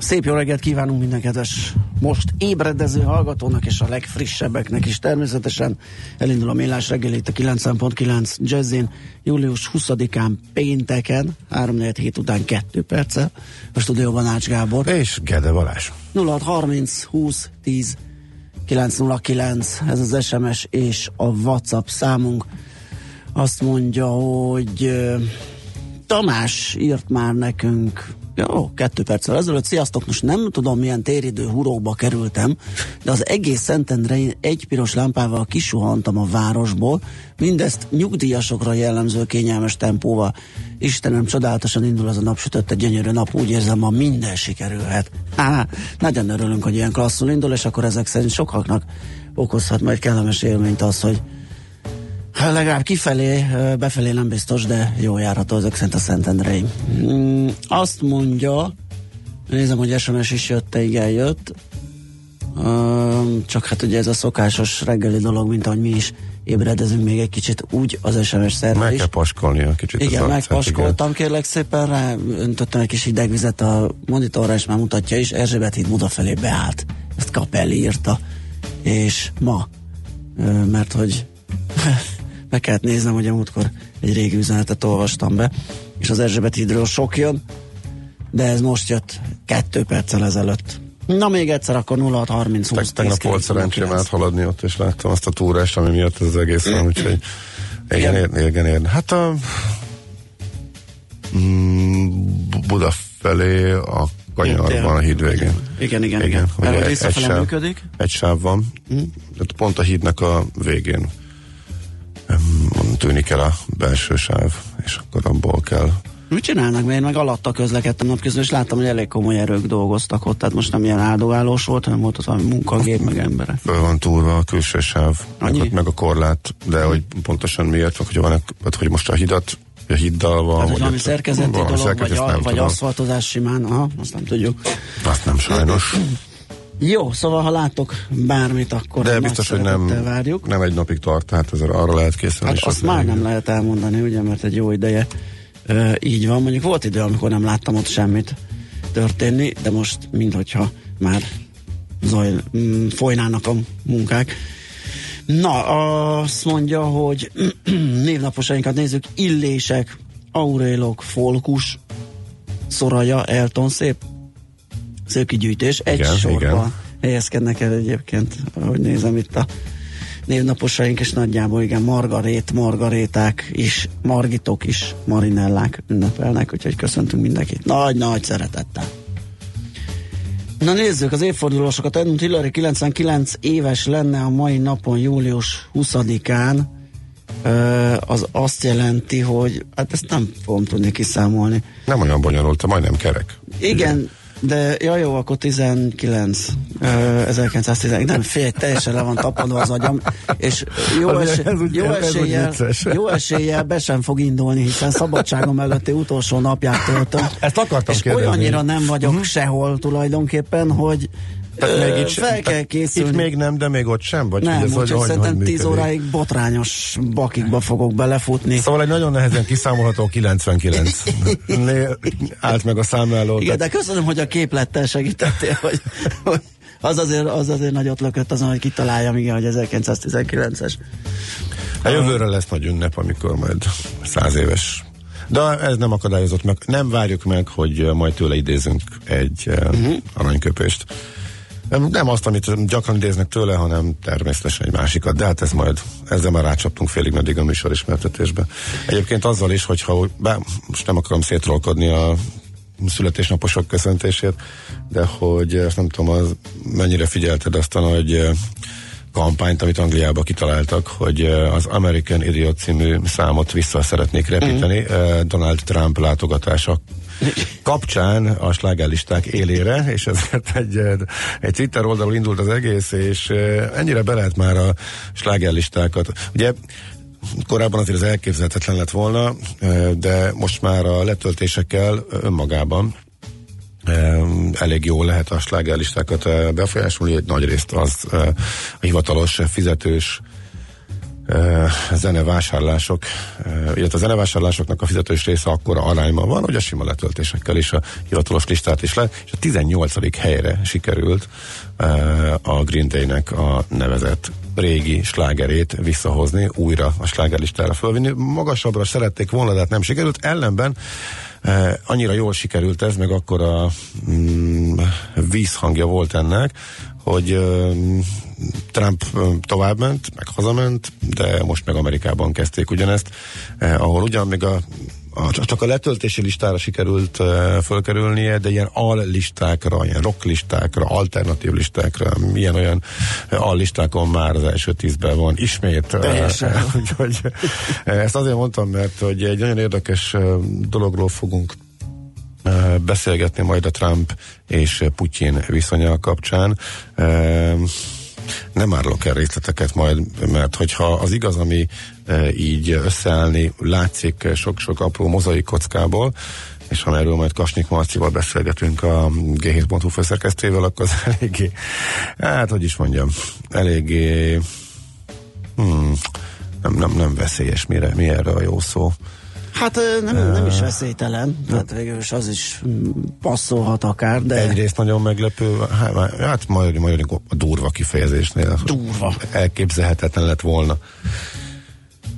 Szép jó reggelt kívánunk minden kedves most ébredező hallgatónak és a legfrissebbeknek is. Természetesen elindul a Millás reggel itt a 90.9 Jazzin július 20-án pénteken 3 hét után 2 perccel. A stúdióban Ács Gábor. És Gede Balázs. 0630 20 10 909 ez az SMS és a WhatsApp számunk. Azt mondja, hogy Tamás írt már nekünk jó, kettő perccel ezelőtt. Sziasztok, most nem tudom milyen téridő hurókba kerültem, de az egész Szentendrei egy piros lámpával kisuhantam a városból, mindezt nyugdíjasokra jellemző kényelmes tempóval. Istenem, csodálatosan indul az a napsütött, egy gyönyörű nap, úgy érzem, ma minden sikerülhet. Há, nagyon örülünk, hogy ilyen klasszul indul, és akkor ezek szerint sokaknak okozhat majd kellemes élményt az, hogy legalább kifelé, befelé nem biztos, de jó járható ezek szerint a Szentendrei. Mm, azt mondja, nézem, hogy SMS is jött, igen jött, csak hát ugye ez a szokásos reggeli dolog, mint ahogy mi is ébredezünk még egy kicsit úgy az SMS szerve Meg kell paskolni a kicsit. Igen, az arcát, megpaskoltam, kérlek szépen, rá öntöttem egy kis hidegvizet a monitorra, és már mutatja is, Erzsébet híd Buda felé beállt. Ezt Kapelli írta. És ma, mert hogy meg kellett néznem, hogy a múltkor egy régi üzenetet olvastam be, és az Erzsébet hídről sok jön, de ez most jött kettő perccel ezelőtt. Na még egyszer, akkor 0630 Te, 20 tegnap 10 volt szerencsém 909. áthaladni ott, és láttam azt a túrást, ami miatt ez az egész van, úgyhogy igen, Igen. igen, igen. Hát a mm, Bu- Buda felé a kanyarban a híd végén. Igen, igen, igen. Igen, igen. hogy egy- sáv. működik. Egy sáv van, tehát pont a hídnak a végén tűnik el a belső sáv, és akkor abból kell Mit csinálnak? Mert én meg alatta közlekedtem napközben, és láttam, hogy elég komoly erők dolgoztak ott, tehát most nem ilyen áldogálós volt, hanem volt ott valami munkagép, meg emberek. föl van túlva a külső sáv, meg, Annyi? ott meg a korlát, de hogy pontosan miért, vagy hogy, van, hogy most a hidat, a hiddal van, Tehát, vagy valami szerkezeti valami dolog, vagy, a, vagy aszfaltozás simán, aha, azt nem tudjuk. Azt nem sajnos. Jó, szóval ha látok bármit, akkor De biztos, hogy nem, várjuk. nem egy napig tart, tehát ezzel arra lehet készülni. Hát azt az már nem lehet elmondani, ugye, mert egy jó ideje ö, így van. Mondjuk volt idő, amikor nem láttam ott semmit történni, de most mindhogyha már zaj, mm, folynának a munkák. Na, azt mondja, hogy névnaposainkat nézzük, illések, aurélok, folkus, szoraja, Elton, szép, szép kigyűjtés. Egy Igen, sorban igen. helyezkednek el egyébként, ahogy nézem itt a névnaposaink, és nagyjából igen, Margarét, Margaréták is, Margitok is, Marinellák ünnepelnek, úgyhogy köszöntünk mindenkit. Nagy-nagy szeretettel. Na nézzük, az évfordulósokat. Edmund Hillary 99 éves lenne a mai napon, július 20-án. Ö, az azt jelenti, hogy hát ezt nem fogom tudni kiszámolni. Nem olyan bonyolult, majdnem kerek. Igen, de ja jó, akkor 19, ö, 1910, nem fél, teljesen le van tapadva az agyam, és jó, esély, jó, eséllyel, jó eséllyel be sem fog indulni, hiszen szabadságom előtti utolsó napját töltöm. Ezt akartam és kérdezni. olyannyira nem vagyok uh-huh. sehol tulajdonképpen, hogy Tehát még itt, sem- fel kell tehát készülni. Itt még nem, de még ott sem? Vagy nem, ez úgyhogy hogy, szerintem hogy 10 működik? óráig botrányos bakikba fogok belefutni. Szóval egy nagyon nehezen kiszámolható 99 Né- állt meg a számláló. Igen, de köszönöm, hogy a képlettel segítettél, hogy, hogy, Az azért, az azért nagyot lökött azon, hogy kitaláljam, igen, hogy 1919-es. A jövőre lesz nagy ünnep, amikor majd száz éves. De ez nem akadályozott meg. Nem várjuk meg, hogy majd tőle idézünk egy uh-huh. aranyköpést. Nem azt, amit gyakran idéznek tőle, hanem természetesen egy másikat, de hát ez majd, ezzel már rácsaptunk félig meddig a műsor ismertetésbe. Egyébként azzal is, hogyha, bár most nem akarom szétrolkodni a születésnaposok köszöntését, de hogy ezt nem tudom, az, mennyire figyelted azt a nagy kampányt, amit Angliában kitaláltak, hogy az American Idiot című számot vissza szeretnék repíteni mm. Donald Trump látogatása kapcsán a slágerlisták élére, és ezért egy, egy Twitter oldalról indult az egész, és ennyire be lehet már a slágerlistákat. Ugye korábban azért ez elképzelhetetlen lett volna, de most már a letöltésekkel önmagában elég jó lehet a slágerlistákat befolyásolni, egy nagy részt az a hivatalos fizetős zenevásárlások, illetve a zenevásárlásoknak a fizetős része akkor arányban van, hogy a sima letöltésekkel is a hivatalos listát is le, és a 18. helyre sikerült a Green Day-nek a nevezett régi slágerét visszahozni, újra a slágerlistára fölvinni. Magasabbra szerették volna, de hát nem sikerült. Ellenben annyira jól sikerült ez, meg akkor a mm, vízhangja volt ennek, hogy uh, Trump továbbment, meg hazament, de most meg Amerikában kezdték ugyanezt, eh, ahol ugyan még a a, csak a letöltési listára sikerült uh, fölkerülnie, de ilyen al-listákra, ilyen rock listákra, alternatív listákra, milyen olyan al-listákon már az első tízben van ismét. Uh, úgyhogy ezt azért mondtam, mert hogy egy nagyon érdekes uh, dologról fogunk uh, beszélgetni majd a Trump és Putyin viszonya kapcsán. Nem árulok el részleteket majd, mert hogyha az igaz, ami így összeállni látszik sok-sok apró mozaik kockából, és ha erről majd Kasnyik Marcival beszélgetünk a G7.hu főszerkesztővel, akkor az eléggé, hát hogy is mondjam, eléggé hmm, nem, nem, nem veszélyes, mire, mi erre a jó szó. Hát nem, nem is veszélytelen, tehát végül is az is passzolhat akár, de... Egyrészt nagyon meglepő, hát, majd, majd a durva kifejezésnél. Durva. Elképzelhetetlen lett volna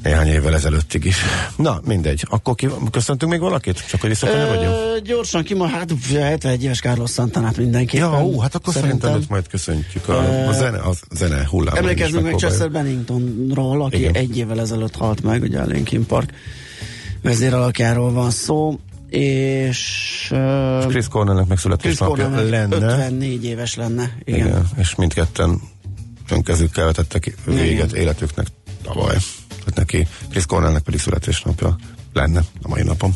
néhány évvel ezelőttig is. Na, mindegy. Akkor ki, köszöntünk még valakit? Csak hogy visszakanyarodjunk? Gyorsan ki ma, hát 71 éves Carlos Santanát mindenképpen. Ja, ó, hát akkor szerintem, szerintem majd köszöntjük a, a zene, a zene hullám. Emlékezzünk meg Chester Benningtonról, aki Igen. egy évvel ezelőtt halt meg, ugye a Linkin Park vezéralakjáról van szó, és uh, Chris Cornellnek meg születésnapja lenne. 54 éves lenne, igen. igen és mindketten önkezükkel vetettek véget igen. életüknek tavaly. Tehát neki Chris Cornellnek pedig születésnapja lenne a mai napon.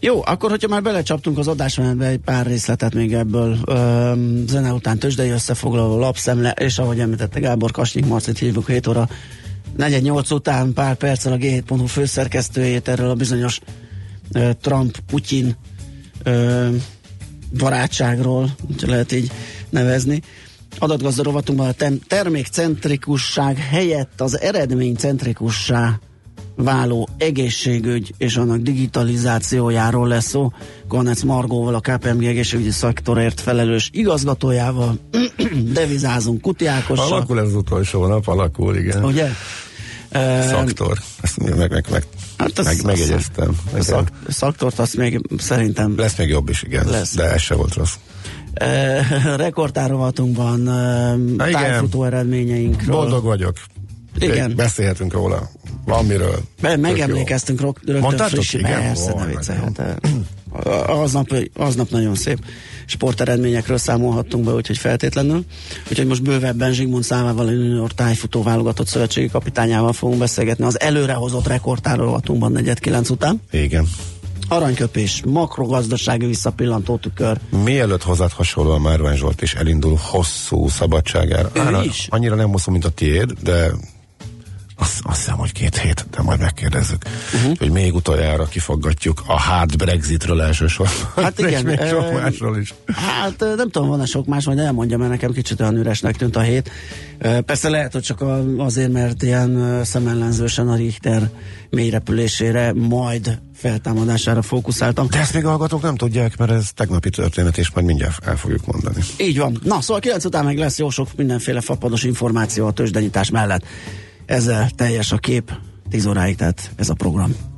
Jó, akkor hogyha már belecsaptunk az adásmenetbe egy pár részletet még ebből ö, zene után tőzsdei összefoglaló lapszemle, és ahogy említette Gábor Kasnyik Marcit hívjuk 7 óra 48 után pár perccel a G7.hu főszerkesztőjét erről a bizonyos uh, Trump-Putyin uh, barátságról, hogyha lehet így nevezni. Adatgazda rovatunkban a tem- termékcentrikusság helyett az eredménycentrikussá váló egészségügy és annak digitalizációjáról lesz szó. Konec Margóval, a KPMG egészségügyi szektorért felelős igazgatójával devizázunk Kutiákossal. Alakul ez utolsó nap, alakul, igen. Ugye? Szaktor. Ezt meg, meg, meg, hát az, meg, megjegyeztem. A szak, szaktort azt még szerintem... Lesz még jobb is, igen. Lesz. De ez se volt rossz. Uh, rekordtárovatunkban uh, tájfutó eredményeinkről. Boldog vagyok. Igen. Beszélhetünk róla. Van miről. Be, megemlékeztünk rög, rögtön friss. Igen? Persze, ne viccelhet. Aznap, aznap nagyon szép sporteredményekről számolhattunk be, úgyhogy feltétlenül. Úgyhogy most bővebben Zsigmond Számával, a junior tájfutó válogatott szövetségi kapitányával fogunk beszélgetni az előrehozott rekordtárolatunkban 49 után. Igen aranyköpés, makrogazdasági visszapillantó tükör. Mielőtt hozzád hasonlóan Márvány Zsolt is elindul hosszú szabadságára. Ő Ára, is? Annyira nem hosszú, mint a tiéd, de Azt, azt hiszem, hogy két hét, de majd megkérdezzük. Uh-huh. Hogy még utoljára kifaggatjuk a hard Brexitről elsősorban. Hát igen, még sok másról is. Hát nem tudom, van-e sok más, majd elmondja, mert nekem kicsit olyan üresnek tűnt a hét. Persze lehet, hogy csak azért, mert ilyen szemellenzősen a Richter mélyrepülésére, majd feltámadására fókuszáltam. De ezt még a hallgatók nem tudják, mert ez tegnapi történet, és majd mindjárt el fogjuk mondani. Így van. Na, szóval 9 után meg lesz jó sok mindenféle fapados információ a tőzsdenyítás mellett. Ezzel teljes a kép, 10 óráig, tehát ez a program.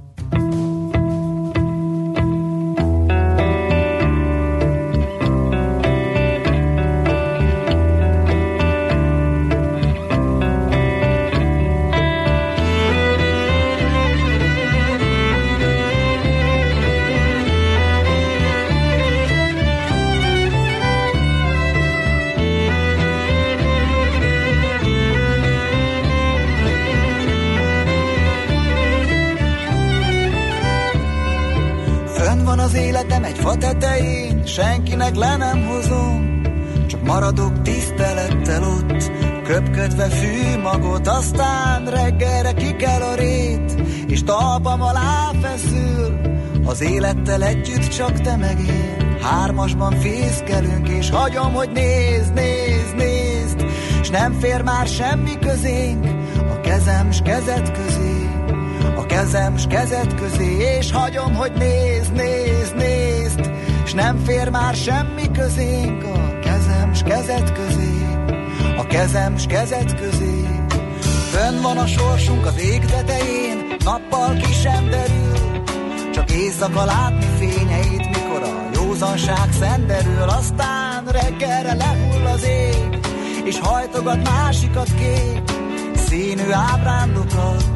Életem egy fa tetején, senkinek le nem hozom, csak maradok tisztelettel ott, köpködve fű magot, aztán reggelre kikel a rét, és talpam alá feszül, az élettel együtt csak te meg én. Hármasban fészkelünk, és hagyom, hogy nézd, nézd, nézd, s nem fér már semmi közénk, a kezem s kezed közé kezem s kezed közé, és hagyom, hogy nézd, nézd, nézd, s nem fér már semmi közénk a kezem s kezed közé, a kezem s kezed közé. Fönn van a sorsunk az ég tetején, nappal ki sem derül, csak éjszaka látni fényeit, mikor a józanság szenderül, aztán reggelre lehull az ég, és hajtogat másikat kék, színű ábrándokat,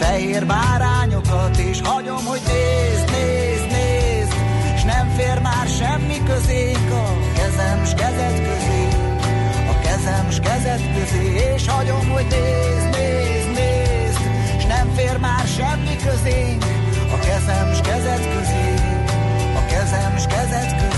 fehér bárányokat, és hagyom, hogy nézd, nézd, nézd, s nem fér már semmi közénk a kezem s kezed közé, a kezem s kezed közé, és hagyom, hogy nézd, nézd, nézd, s nem fér már semmi közénk a kezem s kezed közé, a kezem s kezed közé.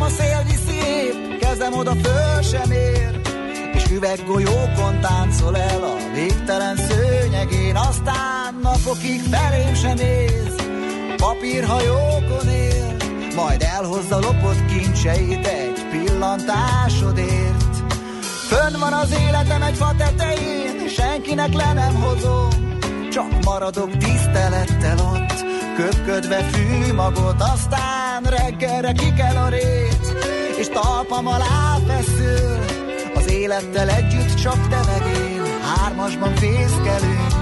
Álmom a szél viszi épp, kezem oda föl sem ér, és üveggolyókon táncol el a végtelen szőnyegén, aztán napokig felém sem néz, papírhajókon él, majd elhozza lopott kincseit egy pillantásodért. Fönn van az életem egy fa tetején, senkinek le nem hozom, csak maradok tisztelettel ott, köpködve fű magot, aztán reggelre kikel a rét, és talpam alá feszül, az élettel együtt csak te meg én, hármasban fészkelünk.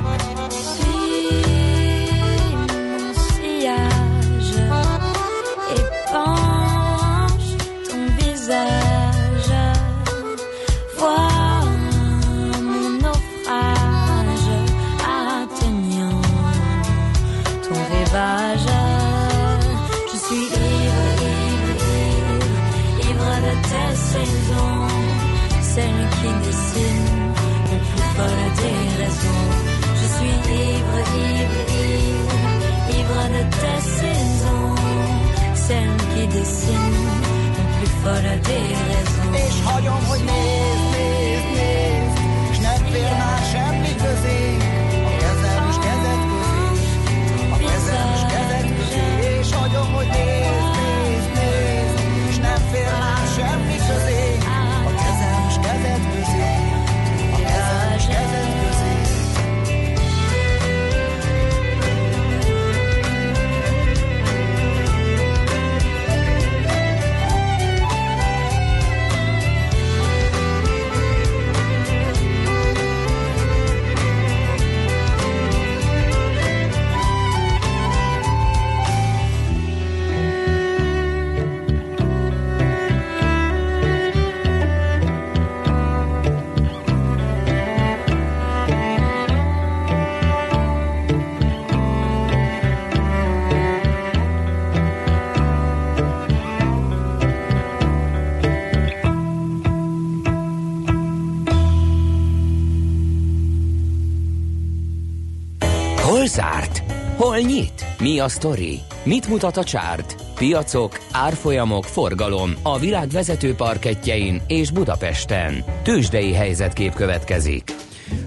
Hol nyit? Mi a sztori? Mit mutat a csárt? Piacok, árfolyamok, forgalom a világ vezető parketjein és Budapesten. Tősdei helyzetkép következik.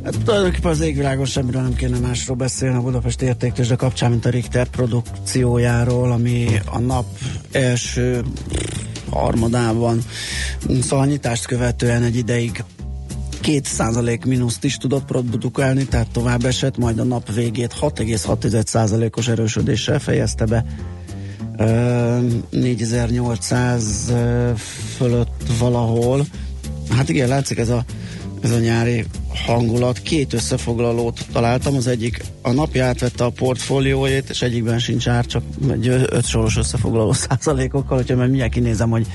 Hát tulajdonképpen az égvilágos semmiről nem kéne másról beszélni a Budapest értéktősde kapcsán, mint a Richter produkciójáról, ami a nap első harmadában, szóval nyitást követően egy ideig 2% mínuszt is tudott produkálni, tehát tovább esett, majd a nap végét 6,6%-os erősödéssel fejezte be. Ö, 4800 fölött valahol. Hát igen, látszik ez a, ez a nyári hangulat. Két összefoglalót találtam, az egyik a napja átvette a portfóliójét, és egyikben sincs ár, csak egy ö- öt soros összefoglaló százalékokkal, hogyha mert mindjárt kinézem, hogy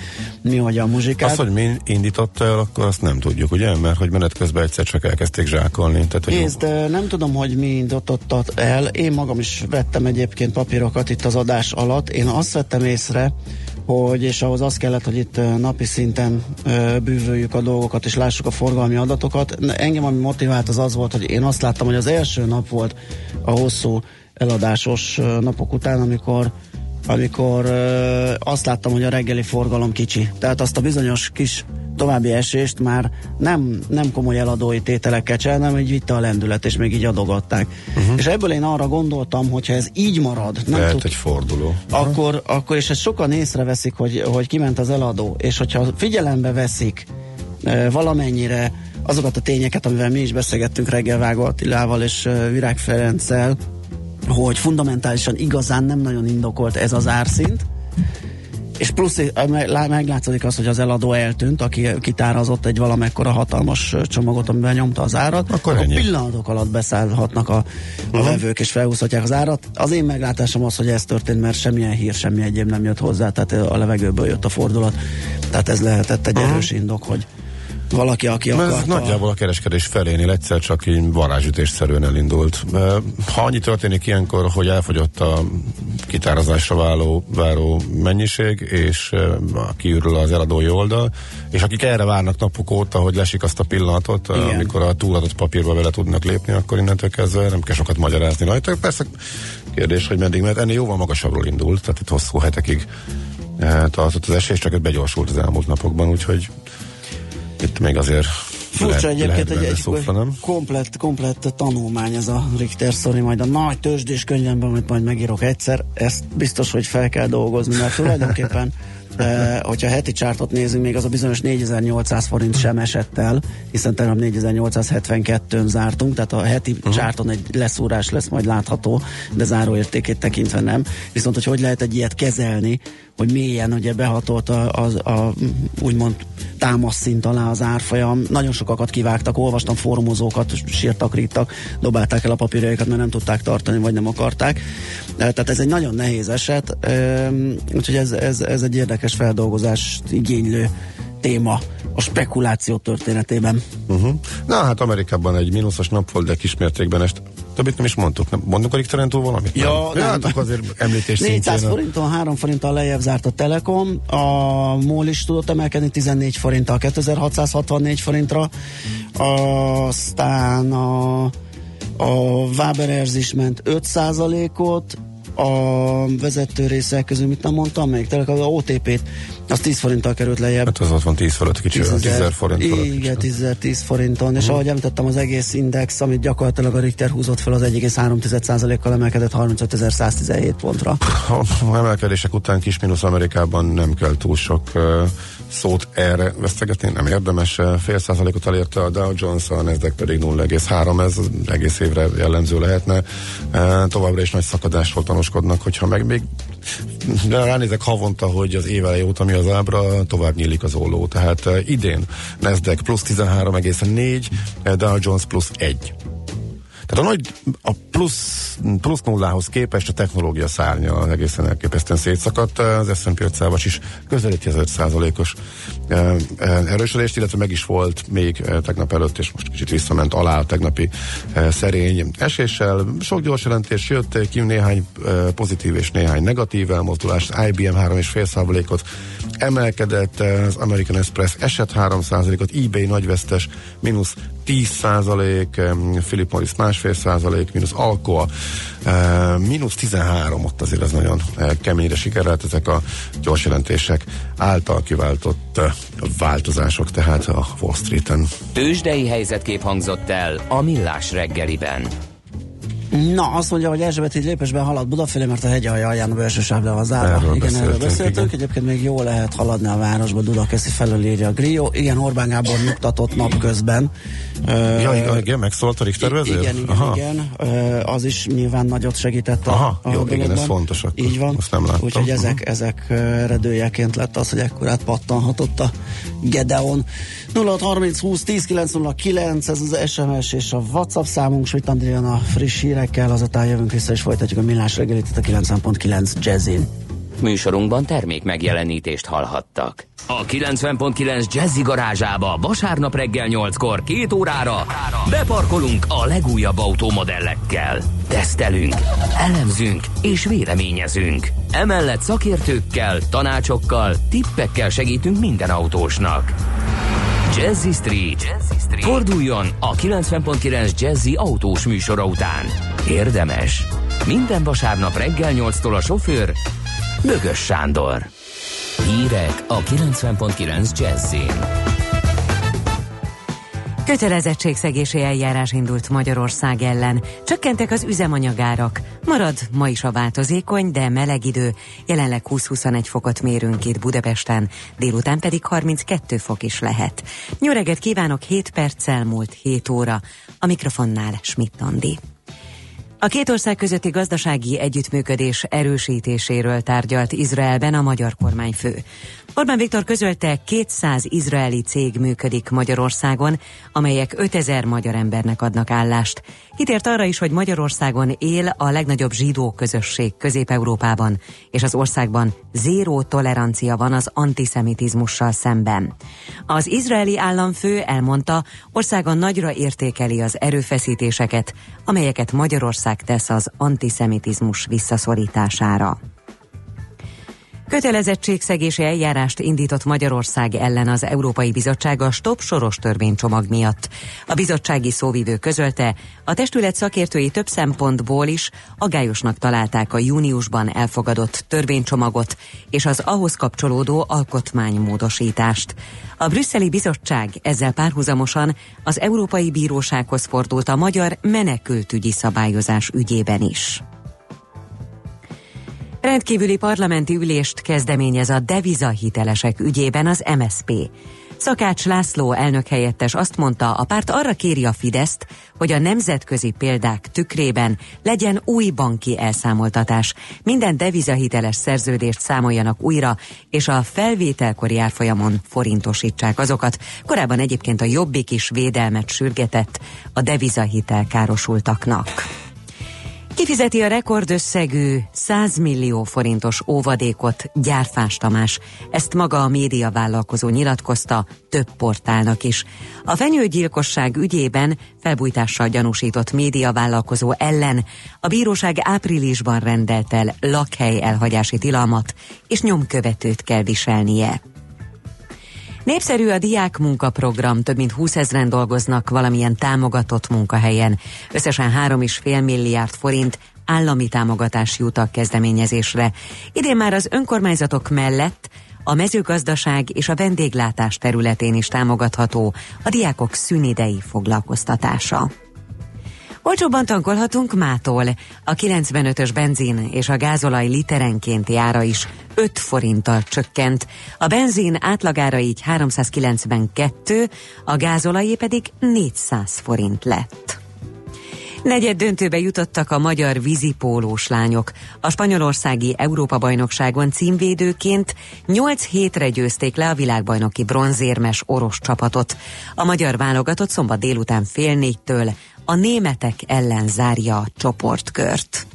mi hogy a muzsikát. Azt, hogy mi indította el, akkor azt nem tudjuk, ugye? Mert hogy menet közben egyszer csak elkezdték zsákolni. Tehát, hogy Nézd, ö, nem tudom, hogy mi indította el. Én magam is vettem egyébként papírokat itt az adás alatt. Én azt vettem észre, hogy, és ahhoz az kellett, hogy itt napi szinten bűvöljük a dolgokat, és lássuk a forgalmi adatokat. Engem, ami motivált, az az volt, hogy én azt láttam, hogy az első nap volt a hosszú eladásos napok után, amikor amikor azt láttam, hogy a reggeli forgalom kicsi. Tehát azt a bizonyos kis további esést már nem, nem komoly eladói tételekkel csinál, hanem így vitte a lendület, és még így adogatták. Uh-huh. És ebből én arra gondoltam, hogy ha ez így marad, nem lehet tud, egy forduló. akkor, akkor, és ezt sokan észreveszik, hogy, hogy kiment az eladó, és hogyha figyelembe veszik e, valamennyire azokat a tényeket, amivel mi is beszélgettünk reggel Vágó Attilával és e, Virág Ferenccel, hogy fundamentálisan igazán nem nagyon indokolt ez az árszint, és plusz eh, meg- lá- meglátszódik az, hogy az eladó eltűnt, aki kitárazott egy valamekkora hatalmas ö, csomagot, amiben nyomta az árat, Akkor ennyi. pillanatok alatt beszállhatnak a, a vevők és felhúzhatják az árat. Az én meglátásom az, hogy ez történt, mert semmilyen hír, semmi egyéb nem jött hozzá, tehát ö, a levegőből jött a fordulat. Tehát ez lehetett egy erős indok, hogy valaki, aki Mert ez akarta... nagyjából a kereskedés felénél egyszer csak így varázsütésszerűen elindult. Ha annyi történik ilyenkor, hogy elfogyott a kitározásra váló, váró mennyiség, és kiürül az eladói oldal, és akik erre várnak napok óta, hogy lesik azt a pillanatot, Igen. amikor a túladott papírba bele tudnak lépni, akkor innentől kezdve nem kell sokat magyarázni rajta. Persze kérdés, hogy meddig, mert ennél jóval magasabbról indult, tehát itt hosszú hetekig tartott az esés, csak begyorsult az elmúlt napokban, úgyhogy itt még azért Furcsa egyébként egy, benne egy komplett, komplett tanulmány ez a Richter sztori, majd a nagy tőzsdés könyvemben, amit majd megírok egyszer, ezt biztos, hogy fel kell dolgozni, mert tulajdonképpen Eh, hogyha heti csártot nézünk, még az a bizonyos 4800 forint sem esett el, hiszen tegnap 4872-n zártunk, tehát a heti uh-huh. csárton egy leszúrás lesz majd látható, de záróértékét tekintve nem. Viszont, hogy hogy lehet egy ilyet kezelni, hogy mélyen ugye behatolt a, a, a úgymond támaszszint alá az árfolyam. Nagyon sokakat kivágtak, olvastam fórumozókat, sírtak, rittak, dobálták el a papírjaikat, mert nem tudták tartani, vagy nem akarták. Eh, Tehát ez egy nagyon nehéz eset, úgyhogy ez, ez, ez egy érdekes feldolgozást igénylő téma a spekuláció történetében. Uh-huh. Na hát Amerikában egy mínuszos nap volt, de kismértékben est. Többit nem is mondtuk. Nem, mondunk a Richteren túl valamit? Ja, nem. nem. Hát azért említés 400 szintjén. a- forinton, 3 forinttal lejjebb zárt a Telekom, a MOL is tudott emelkedni 14 forinttal, 2664 forintra, aztán a, a Waberers is ment 5 ot a vezető részek közül mit nem mondtam még? Tehát az OTP-t, az 10 forinttal került lejjebb. Hát az ott van 10 fölött kicsi, 10 10.000 forint fölött. Igen, kicsi. 10, 10 forinton, és ahogy említettem, az egész index, amit gyakorlatilag a Richter húzott fel, az 1,3%-kal emelkedett 35.117 pontra. A emelkedések után kis mínusz Amerikában nem kell túl sok uh, szót erre vesztegetni, nem érdemes. Fél százalékot elérte a Dow Jones, a Nasdaq pedig 0,3, ez egész évre jellemző lehetne. Uh, továbbra is nagy szakadást volt tanúskodnak, hogyha meg még de ránézek havonta, hogy az év eleje óta mi az ábra, tovább nyílik az olló. Tehát uh, idén Nasdaq plusz 13,4, uh, Dow Jones plusz 1. Tehát a nagy, a plusz, plusz nullához képest a technológia szárnya egészen elképesztően szétszakadt. Az S&P 500 is közelíti az 5%-os eh, eh, erősödést, illetve meg is volt még eh, tegnap előtt, és most kicsit visszament alá a tegnapi szerény eséssel. Sok gyors jelentés jött, ki néhány pozitív és néhány negatív elmozdulás. IBM 3,5%-ot emelkedett, az American Express esett 3%-ot, eBay nagyvesztes, mínusz 10 százalék, Philip Morris másfél százalék, mínusz Alcoa, mínusz 13, ott azért az nagyon keményre sikerült ezek a gyors jelentések által kiváltott eh, változások, tehát a Wall Street-en. Tőzsdei helyzetkép hangzott el a Millás reggeliben. Na, azt mondja, hogy Erzsébet így lépésben halad Budafelé, mert a hegy alja alján a belső sáv le az ára. Erről igen, beszéltünk, erről beszéltünk. igen. Egyébként még jó lehet haladni a városba, Dudakeszi felől írja a Grió. Igen, Orbán Gábor nyugtatott napközben. Ja, igen, igen megszólt a Richter vezér? Igen, igen, Aha. igen. Az is nyilván nagyot segített Aha, a jó, igen, ez fontos akkor. Így van. Azt nem láttam. Úgyhogy ezek, Mhm. ezek ö, eredőjeként lett az, hogy ekkorát pattanhatott a Gedeon. 0630 20 10 909, ez az SMS és a WhatsApp számunk, Svit Andrián a friss hírekkel, azután jövünk vissza és folytatjuk a millás reggelit itt a 90.9 Jazzin. Műsorunkban termék megjelenítést hallhattak. A 90.9 Jazzy garázsába vasárnap reggel 8-kor két órára beparkolunk a legújabb automodellekkel. Tesztelünk, elemzünk és véleményezünk. Emellett szakértőkkel, tanácsokkal, tippekkel segítünk minden autósnak. Jazzy Street. Jazzy Street. Forduljon a 90.9 Jazzy autós műsora után. Érdemes. Minden vasárnap reggel 8-tól a sofőr Bögös Sándor. Hírek a 90.9 Jazzin. Kötelezettségszegési eljárás indult Magyarország ellen. Csökkentek az üzemanyagárak. Marad ma is a változékony, de meleg idő. Jelenleg 20-21 fokot mérünk itt Budapesten, délután pedig 32 fok is lehet. Jó kívánok, 7 perccel múlt 7 óra. A mikrofonnál Schmidt Andi. A két ország közötti gazdasági együttműködés erősítéséről tárgyalt Izraelben a magyar kormányfő. Orbán Viktor közölte, 200 izraeli cég működik Magyarországon, amelyek 5000 magyar embernek adnak állást. Hitért arra is, hogy Magyarországon él a legnagyobb zsidó közösség Közép-Európában, és az országban zéró tolerancia van az antiszemitizmussal szemben. Az izraeli államfő elmondta, országa nagyra értékeli az erőfeszítéseket, amelyeket Magyarország tesz az antiszemitizmus visszaszorítására. Kötelezettségszegési eljárást indított Magyarország ellen az Európai Bizottság a stop soros törvénycsomag miatt. A bizottsági szóvivő közölte, a testület szakértői több szempontból is agályosnak találták a júniusban elfogadott törvénycsomagot és az ahhoz kapcsolódó alkotmánymódosítást. A brüsszeli bizottság ezzel párhuzamosan az Európai Bírósághoz fordult a magyar menekültügyi szabályozás ügyében is. Rendkívüli parlamenti ülést kezdeményez a devizahitelesek ügyében az MSP. Szakács László elnök helyettes azt mondta, a párt arra kéri a Fideszt, hogy a nemzetközi példák tükrében legyen új banki elszámoltatás. Minden devizahiteles szerződést számoljanak újra, és a felvételkori árfolyamon forintosítsák azokat. Korábban egyébként a Jobbik is védelmet sürgetett a devizahitel károsultaknak. Kifizeti a rekordösszegű 100 millió forintos óvadékot Gyárfás Tamás. Ezt maga a média vállalkozó nyilatkozta több portálnak is. A fenyőgyilkosság ügyében felbújtással gyanúsított média vállalkozó ellen a bíróság áprilisban rendelt el lakhely elhagyási tilalmat, és nyomkövetőt kell viselnie. Népszerű a diák munkaprogram, több mint 20 ezeren dolgoznak valamilyen támogatott munkahelyen. Összesen 3,5 milliárd forint állami támogatás jut a kezdeményezésre. Idén már az önkormányzatok mellett a mezőgazdaság és a vendéglátás területén is támogatható a diákok szünidei foglalkoztatása. Olcsóbban tankolhatunk mától. A 95-ös benzin és a gázolaj literenkénti ára is 5 forinttal csökkent. A benzin átlagára így 392, a gázolajé pedig 400 forint lett. Negyed döntőbe jutottak a magyar vízipólós lányok. A spanyolországi Európa-bajnokságon címvédőként 8 hétre győzték le a világbajnoki bronzérmes orosz csapatot. A magyar válogatott szombat délután fél négytől a németek ellen zárja a csoportkört.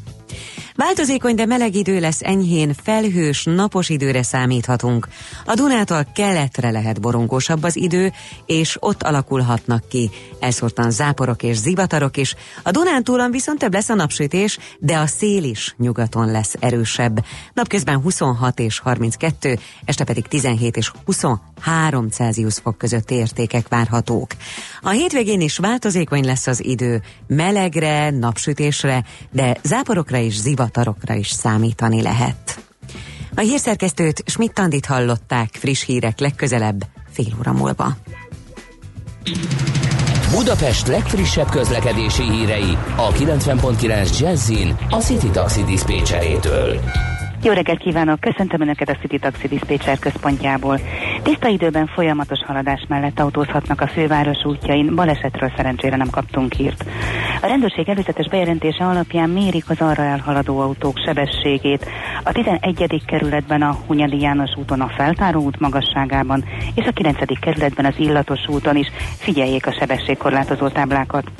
Változékony, de meleg idő lesz enyhén, felhős, napos időre számíthatunk. A Dunától keletre lehet borongósabb az idő, és ott alakulhatnak ki elszórtan záporok és zivatarok is. A Dunántúlon viszont több lesz a napsütés, de a szél is nyugaton lesz erősebb. Napközben 26 és 32, este pedig 17 és 23 Celsius fok közötti értékek várhatók. A hétvégén is változékony lesz az idő, melegre, napsütésre, de záporokra és zivatarokra is számítani lehet. A hírszerkesztőt Schmidt-Tandit hallották friss hírek legközelebb fél óra múlva. Budapest legfrissebb közlekedési hírei a 90.9 Jazzin a City Taxi Dispécsejétől. Jó reggelt kívánok! Köszöntöm Önöket a City Taxi Dispatcher központjából. Tiszta időben folyamatos haladás mellett autózhatnak a főváros útjain, balesetről szerencsére nem kaptunk hírt. A rendőrség előzetes bejelentése alapján mérik az arra elhaladó autók sebességét. A 11. kerületben a Hunyadi János úton a Feltáró út magasságában, és a 9. kerületben az Illatos úton is figyeljék a sebességkorlátozó táblákat.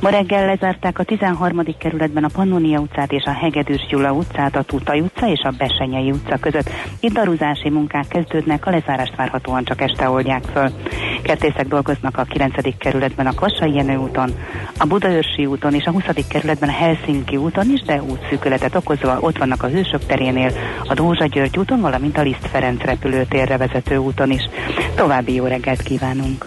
Ma reggel lezárták a 13. kerületben a Pannonia utcát és a Hegedűs Gyula utcát, a Tutaj utca és a Besenyei utca között. Itt daruzási munkák kezdődnek, a lezárást várhatóan csak este oldják föl. Kertészek dolgoznak a 9. kerületben a Kassai Jenő úton, a Budaörsi úton és a 20. kerületben a Helsinki úton is, de útszűkületet okozva ott vannak a Hősök terénél, a Dózsa György úton, valamint a Liszt Ferenc repülőtérre vezető úton is. További jó reggelt kívánunk!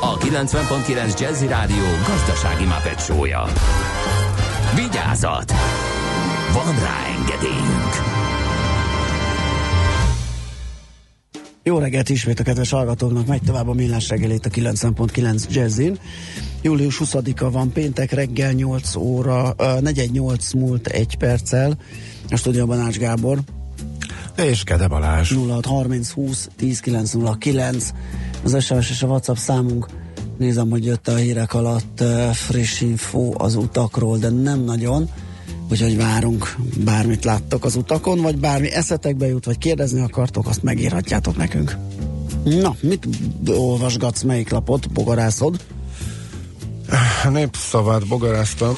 a 90.9 Jazzy Rádió gazdasági mapetsója. Vigyázat! Van rá engedélyünk! Jó reggelt ismét a kedves hallgatóknak, megy tovább a millás reggelét a 90.9 Jazzin. Július 20-a van péntek reggel 8 óra, uh, 418 múlt egy perccel. A stúdióban Ács Gábor. És Kede Balázs. 0630 20 10 909 az SMS és a WhatsApp számunk. Nézem, hogy jött a hírek alatt friss info az utakról, de nem nagyon. Úgyhogy várunk, bármit láttok az utakon, vagy bármi eszetekbe jut, vagy kérdezni akartok, azt megírhatjátok nekünk. Na, mit olvasgatsz, melyik lapot, bogarászod? Népszavát bogaráztam.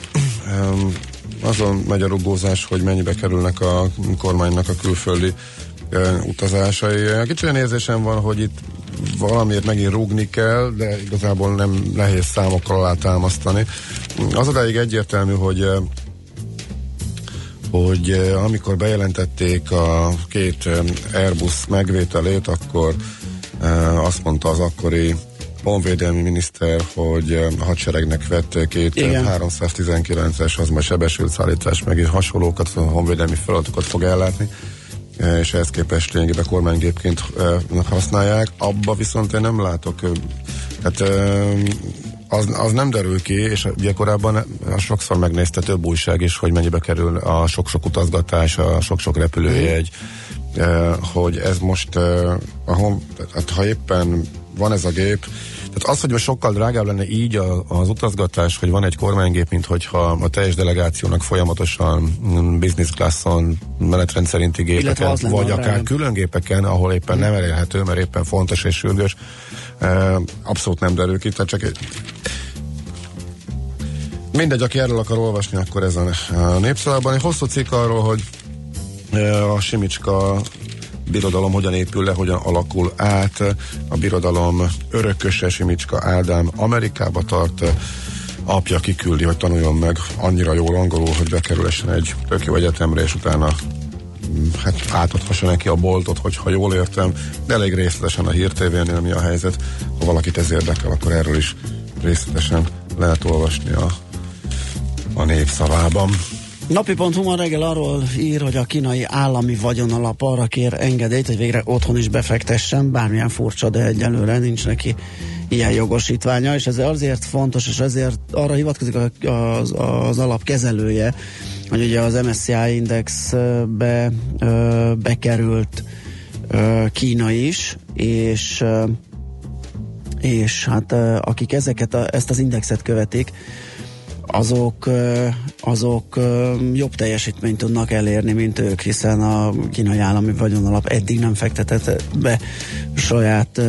Azon megy a rugózás, hogy mennyibe kerülnek a kormánynak a külföldi utazásai. Kicsit olyan érzésem van, hogy itt valamiért megint rúgni kell, de igazából nem nehéz számokkal alátámasztani. Az odáig egyértelmű, hogy e, hogy eh, amikor bejelentették a két eh, Airbus megvételét, akkor eh, azt mondta az akkori honvédelmi miniszter, hogy eh, a hadseregnek vett két eh, Igen. 319-es, az majd sebesült szállítás, meg hasonlókat, a honvédelmi feladatokat fog ellátni eh, és ehhez képest lényegében kormánygépként használják. Abba viszont én nem látok, hát az, az nem derül ki, és ugye korábban sokszor megnézte több újság is, hogy mennyibe kerül a sok-sok utazgatás, a sok-sok repülőjegy, hogy ez most, ha éppen van ez a gép, tehát az, hogy most sokkal drágább lenne így a, az utazgatás, hogy van egy kormánygép, mint hogyha a teljes delegációnak folyamatosan mm, business classon, menetrend szerinti gépeken, vagy akár külön gépeken, ahol éppen nem elérhető, mert éppen fontos és sürgős, abszolút nem derül ki, tehát csak egy, Mindegy, aki erről akar olvasni, akkor ez a, népszavában. Egy hosszú cikk arról, hogy a Simicska birodalom hogyan épül le, hogyan alakul át. A birodalom örököse Simicska Ádám Amerikába tart, apja kiküldi, hogy tanuljon meg annyira jól angolul, hogy bekerülessen egy tök jó egyetemre, és utána mm, hát átadhassa neki a boltot, hogyha jól értem, de elég részletesen a Hír TV-nél mi a helyzet. Ha valakit ez érdekel, akkor erről is részletesen lehet olvasni a, a népszavában. Napi.hu reggel arról ír, hogy a kínai állami vagyonalap arra kér engedélyt, hogy végre otthon is befektessen, bármilyen furcsa, de egyelőre nincs neki ilyen jogosítványa, és ez azért fontos, és ezért arra hivatkozik az, az alap kezelője, hogy ugye az MSCI indexbe ö, bekerült ö, Kína is, és ö, és hát akik ezeket a, ezt az indexet követik, azok, azok jobb teljesítményt tudnak elérni, mint ők, hiszen a kínai állami vagyonalap eddig nem fektetett be saját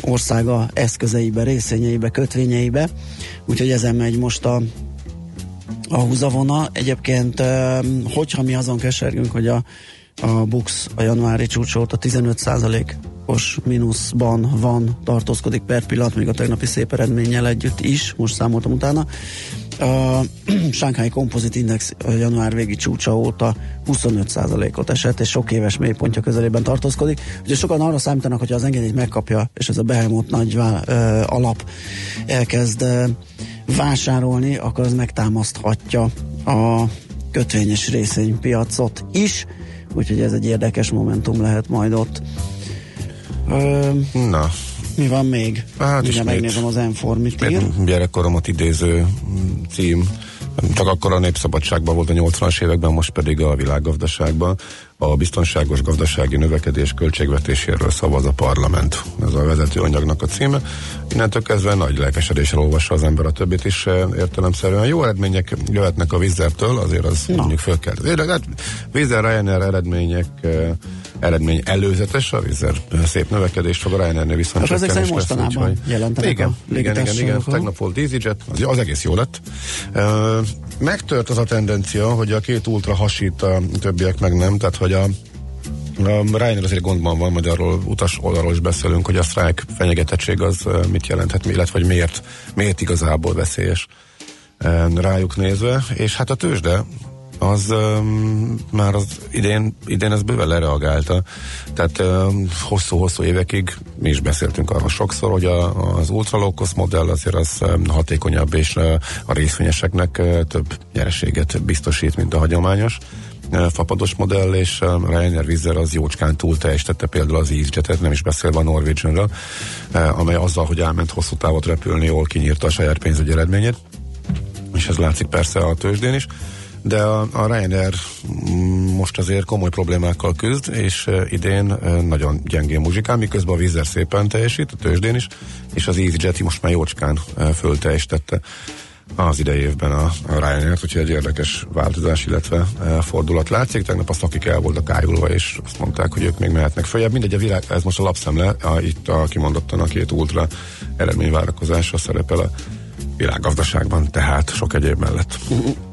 országa eszközeibe, részvényeibe, kötvényeibe, úgyhogy ezen megy most a, a húzavona. Egyébként, hogyha mi azon kesergünk, hogy a, a Bux a januári csúcs óta 15%-os mínuszban van, tartózkodik per pillanat, még a tegnapi szép eredménnyel együtt is, most számoltam utána. A Shanghai Composite Index január végi csúcsa óta 25%-ot esett, és sok éves mélypontja közelében tartózkodik. Ugye sokan arra számítanak, hogy az engedélyt megkapja, és ez a behemoth nagy alap elkezd vásárolni, akkor az megtámaszthatja a kötvényes részvénypiacot is, úgyhogy ez egy érdekes momentum lehet majd ott. Ö, Na, mi van még? Hát Mindjárt megnézem az m mit ír. Gyerekkoromat idéző mm, cím. Csak akkor a népszabadságban volt a 80-as években, most pedig a világgazdaságban. A biztonságos gazdasági növekedés költségvetéséről szavaz a parlament. Ez a vezető anyagnak a címe. Innentől kezdve nagy lelkesedéssel olvassa az ember a többit is eh, értelemszerűen. Jó eredmények jöhetnek a Vizertől, azért az Na. mondjuk föl kell. Hát Vizer Ryanair eredmények eh, eredmény előzetes, a Vizer szép növekedést fog, a Ryanair viszont Hát ezek lesz, mostanában úgyhogy- jelentenek igen, a igen, igen, igen, tegnap volt EasyJet, az, az egész jó lett. Ö, Megtört az a tendencia, hogy a két ultra hasít, a többiek meg nem, tehát hogy a a Ryanair azért gondban van, majd arról utas oldalról is beszélünk, hogy a sztrájk fenyegetettség az mit jelenthet, illetve hogy miért, miért igazából veszélyes rájuk nézve, és hát a tőzsde az um, már az idén, idén ez bőven lereagálta. Tehát hosszú-hosszú évekig mi is beszéltünk arról sokszor, hogy a, az ultra low cost modell azért az um, hatékonyabb, és uh, a részvényeseknek uh, több nyereséget biztosít, mint a hagyományos uh, fapados modell, és Ryanair Wizz az jócskán túl teljesítette például az EasyJet-et, nem is beszélve a Norwegianről, amely azzal, hogy elment hosszú távot repülni, jól kinyírta a saját pénzügyi eredményét, és ez látszik persze a tőzsdén is, de a, a Ryanair mm, most azért komoly problémákkal küzd, és idén nagyon gyengén muzsikál, miközben a Air szépen teljesít, a tőzsdén is, és az EasyJet most már jócskán fölteljesítette az idei évben a, a Ryanair-t, úgyhogy egy érdekes változás, illetve uh, fordulat látszik. Tegnap azt, akik el voltak ájulva, és azt mondták, hogy ők még mehetnek följebb. Mindegy, a világ, ez most a lapszemle, a, itt a kimondottan a két ultra eredményvárakozása szerepel a világgazdaságban, tehát sok egyéb mellett.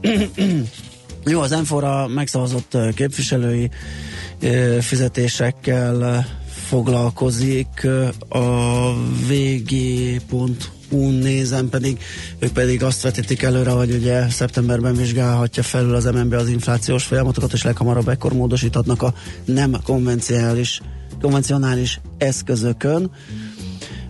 Jó, az Enfora megszavazott képviselői fizetésekkel foglalkozik, a vg.hu nézem pedig, ők pedig azt vetítik előre, hogy ugye szeptemberben vizsgálhatja felül az MNB az inflációs folyamatokat, és leghamarabb ekkor módosíthatnak a nem konvencionális, konvencionális eszközökön.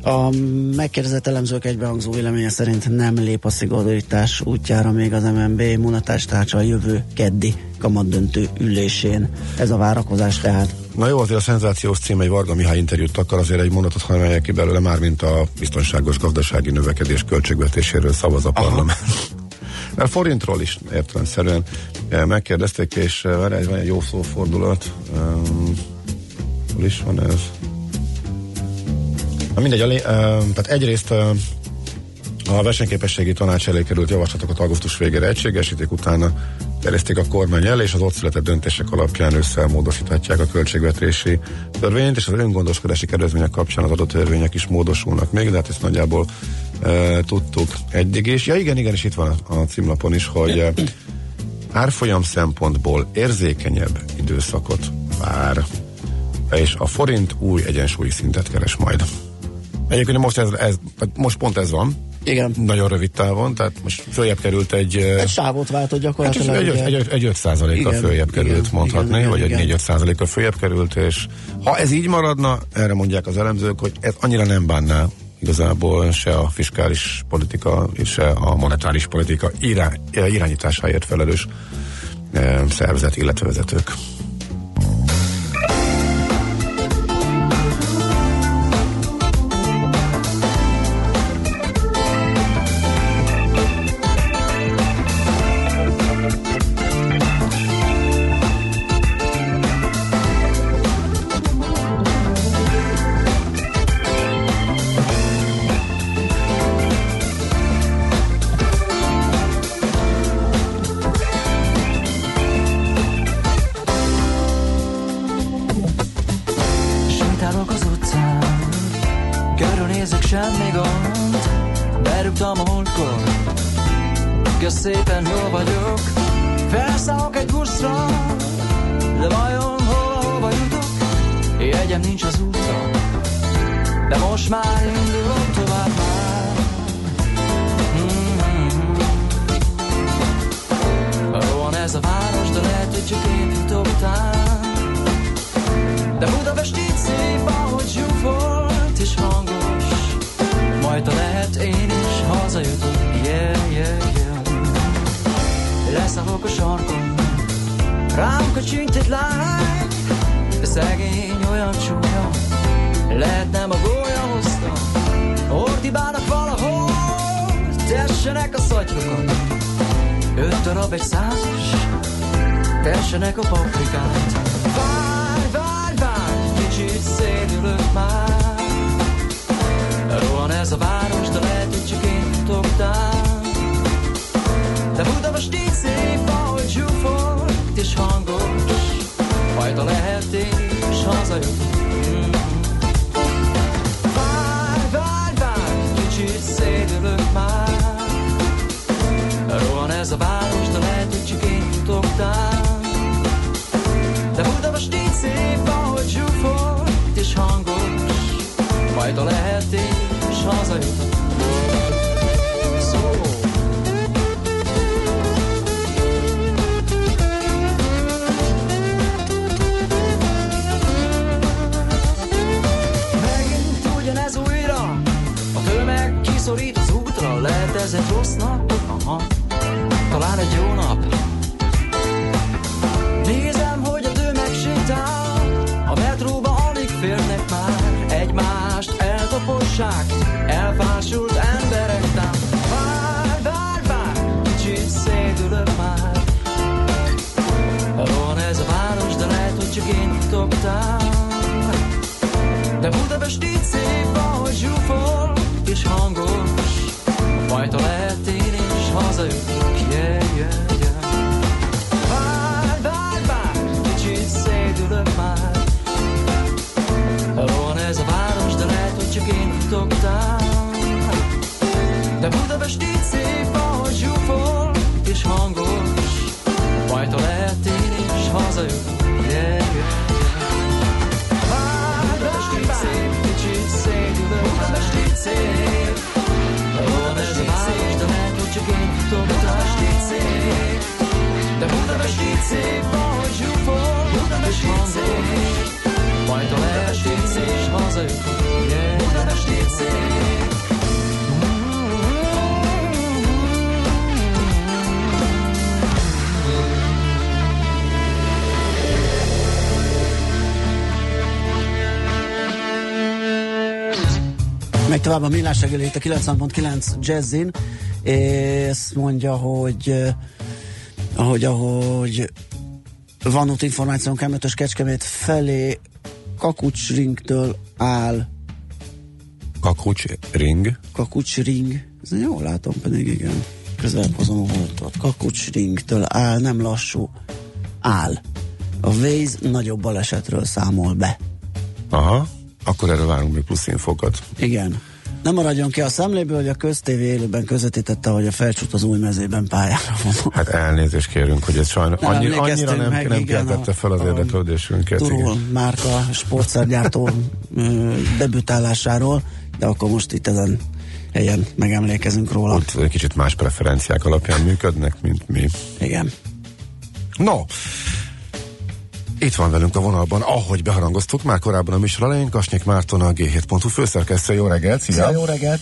A megkérdezett elemzők egybehangzó véleménye szerint nem lép a szigorítás útjára még az MNB monetáris tárcsa a jövő keddi kamatdöntő ülésén. Ez a várakozás tehát. Na jó, azért a szenzációs cím egy Varga Mihály interjút akar, azért egy mondatot ha emeljek ki belőle, már mint a biztonságos gazdasági növekedés költségvetéséről szavaz a parlament. A forintról is értelemszerűen eh, megkérdezték, és eh, várj, van egy jó szófordulat. Um, hol is van ez? Na mindegy, a tehát egyrészt a versenyképességi tanács elé került javaslatokat augusztus végére egységesítik, utána terjeszték a kormány el, és az ott született döntések alapján összemódosíthatják a költségvetési törvényt, és az öngondoskodási kedvezmények kapcsán az adott törvények is módosulnak még, de hát ezt nagyjából e, tudtuk eddig is. Ja igen, igen, és itt van a, a címlapon is, hogy e, árfolyam szempontból érzékenyebb időszakot vár, és a forint új egyensúlyi szintet keres majd. Egyébként most, ez, ez, most pont ez van, Igen. nagyon rövid távon, tehát most följebb került egy... Egy sávot váltott Hát gyakorlatilag. egy, ugye. egy, egy, egy 5 százalékkal Igen, följebb igen, került, mondhatni, igen, vagy igen, egy igen. 4-5 százalékkal följebb került, és ha ez így maradna, erre mondják az elemzők, hogy ez annyira nem bánná igazából se a fiskális politika, és se a monetáris politika irány, irányításáért felelős szervezet, illetve vezetők. Darab egy százas Tessenek a paprikát Várj, várj, várj, kicsit szédülök már. Rohan ez a város, de lehet, hogy csak én tán. De Budapest így szép, ahogy zsúfolt és hangos. Majd a lehet én is hazajutok. Ez a város, de lehet, hogy csak én futogtál. De Budapest így szép, ahogy zsúfolt és hangos. Majd a lehet én is hazajutok. Szó. Megint ugyanez újra A tömeg kiszorít az útra Lehet ez egy rossz nap? Aha Talán egy jó nap? Nézem, hogy a tömeg sétál A metróba alig férnek már. Egymást eltapossák Elfásult emberek tám Várj, várj, várj Kicsit szédülök már. Rohan ez a város, de lehet, hogy csak én futogtál de Budapest így szép, ahogy zsúfol és hangos. Majd ha lehet én is hazajutok, futogtál De Budapest így szép, ahogy zsúfol és hangos Majd ha lehet én is hazajutok, yeah, yeah, Budapest így szép, kicsit szédülök Budapest így szép. Város, de lehet, hogy csak én futogtál Budapest így szép. De Budapest így szép, ahogy zsúfol Budapest így szép így szép, és hazajutok yeah. Budapest így szép Meg tovább a millás reggeli itt a 90.9 Jazzin, és mondja, hogy eh, ahogy, ahogy van ott információnk M5-ös Kecskemét felé Kakucsringtől áll Kakucs ring. Kakucsring, ez jól látom pedig igen, közelebb hozom a voltot. Kakucsringtől áll, nem lassú, áll. A Waze nagyobb balesetről számol be. Aha, akkor erről várunk még plusz infokat. Igen. Nem maradjon ki a szemléből, hogy a köztévé élőben közvetítette, hogy a felcsút az új mezében pályára van. Hát elnézést kérünk, hogy ez sajnos Nem annyi, annyira nem, meg, nem igen, keltette fel az a érdeklődésünket. Turul márka sportszergyártó debütálásáról, de akkor most itt ezen helyen megemlékezünk róla. Ott egy kicsit más preferenciák alapján működnek, mint mi. Igen. No, itt van velünk a vonalban, ahogy beharangoztuk már korábban a műsor elején, Kasnyik Márton, a G7.hu főszerkesztő. Jó reggelt, szia! jó reggelt!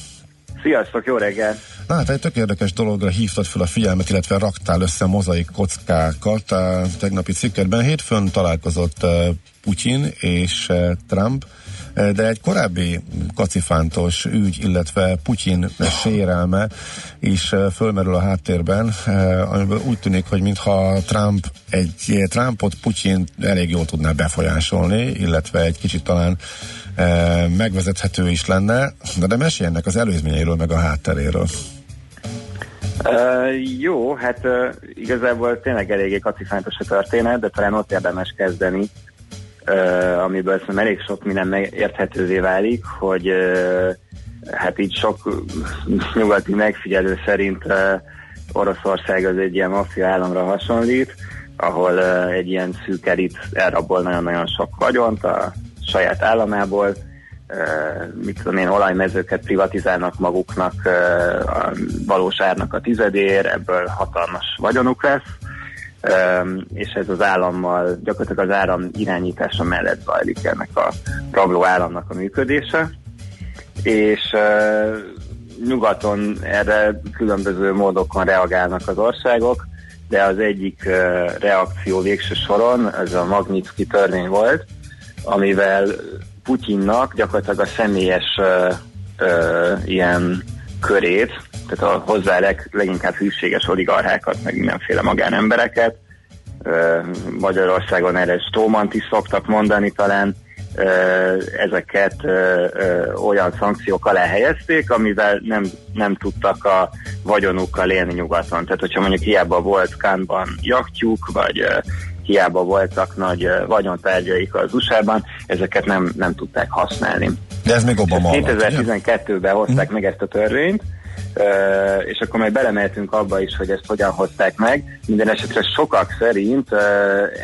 Sziasztok, jó reggel! Na hát egy tök érdekes dologra hívtad fel a figyelmet, illetve raktál össze mozaik kockákat a tegnapi cikkedben. Hétfőn találkozott uh, Putyin és uh, Trump, de egy korábbi kacifántos ügy, illetve Putyin sérelme is uh, fölmerül a háttérben, uh, amiből úgy tűnik, hogy mintha Trump egy Trumpot Putyin elég jól tudná befolyásolni, illetve egy kicsit talán uh, megvezethető is lenne, de, de mesélj ennek az előzményeiről, meg a hátteréről. Uh, jó, hát uh, igazából tényleg eléggé kacifántos a történet, de talán ott érdemes kezdeni, uh, amiből szerintem elég sok minden érthetővé válik, hogy hát így sok nyugati megfigyelő szerint uh, Oroszország az egy ilyen maffia államra hasonlít, ahol egy ilyen szűk elit elrabol nagyon-nagyon sok vagyont a saját államából, uh, mit tudom én, olajmezőket privatizálnak maguknak uh, a valós árnak a tizedér, ebből hatalmas vagyonuk lesz, és ez az állammal, gyakorlatilag az áram irányítása mellett zajlik ennek a rabló államnak a működése, és nyugaton erre különböző módokon reagálnak az országok, de az egyik reakció végső soron, ez a Magnitsky törvény volt, amivel Putyinnak gyakorlatilag a személyes uh, ilyen körét, tehát a hozzá leg, leginkább hűséges oligarchákat, meg mindenféle magánembereket, Magyarországon erre Stómant is szoktak mondani talán, ezeket olyan szankciók alá helyezték, amivel nem, nem tudtak a vagyonukkal élni nyugaton. Tehát, hogyha mondjuk hiába volt Kánban jachtjuk, vagy hiába voltak nagy vagyontárgyaik az USA-ban, ezeket nem, nem tudták használni. De ez még Obama alatt, ugye? 2012-ben hozták meg ezt a törvényt, Uh, és akkor majd belemeltünk abba is, hogy ezt hogyan hozták meg. Minden esetre sokak szerint uh,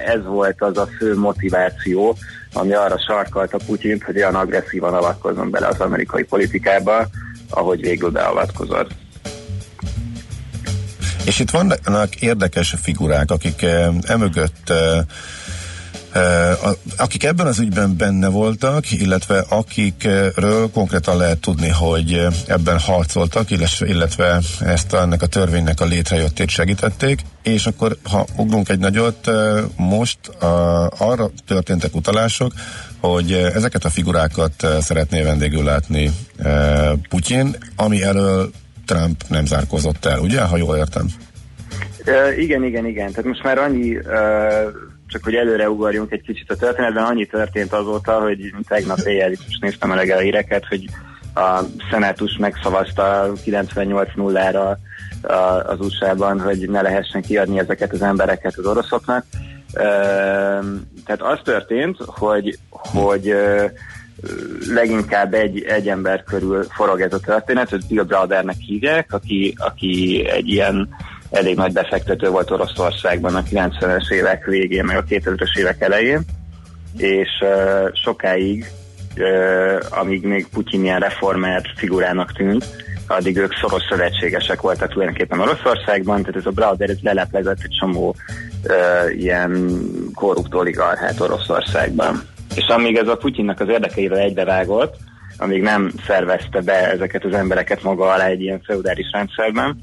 ez volt az a fő motiváció, ami arra sarkalta Putyint, hogy olyan agresszívan avatkozzon bele az amerikai politikába, ahogy végül beavatkozott. És itt vannak érdekes figurák, akik emögött akik ebben az ügyben benne voltak, illetve akikről konkrétan lehet tudni, hogy ebben harcoltak, illetve, ezt ennek a törvénynek a létrejöttét segítették, és akkor, ha ugrunk egy nagyot, most a, arra történtek utalások, hogy ezeket a figurákat szeretné vendégül látni Putyin, ami elől Trump nem zárkozott el, ugye, ha jól értem? Uh, igen, igen, igen. Tehát most már annyi, uh, csak hogy előre ugorjunk egy kicsit a történetben, annyi történt azóta, hogy tegnap éjjel is néztem reggel a híreket, hogy a szenátus megszavazta 98-0-ra a- az USA-ban, hogy ne lehessen kiadni ezeket az embereket az oroszoknak. Tehát az történt, hogy, hogy leginkább egy, egy ember körül forog ez a történet, hogy Bill Browdernek hívják, aki, aki egy ilyen elég nagy befektető volt Oroszországban a 90-es évek végén, meg a 2000-es évek elején, és uh, sokáig, uh, amíg még Putyin ilyen reformer figurának tűnt, addig ők szoros szövetségesek voltak tulajdonképpen Oroszországban, tehát ez a Browder ez leleplezett egy csomó uh, ilyen korrupt oligarchát Oroszországban. És amíg ez a Putyinnak az érdekeivel egybevágott, amíg nem szervezte be ezeket az embereket maga alá egy ilyen feudális rendszerben,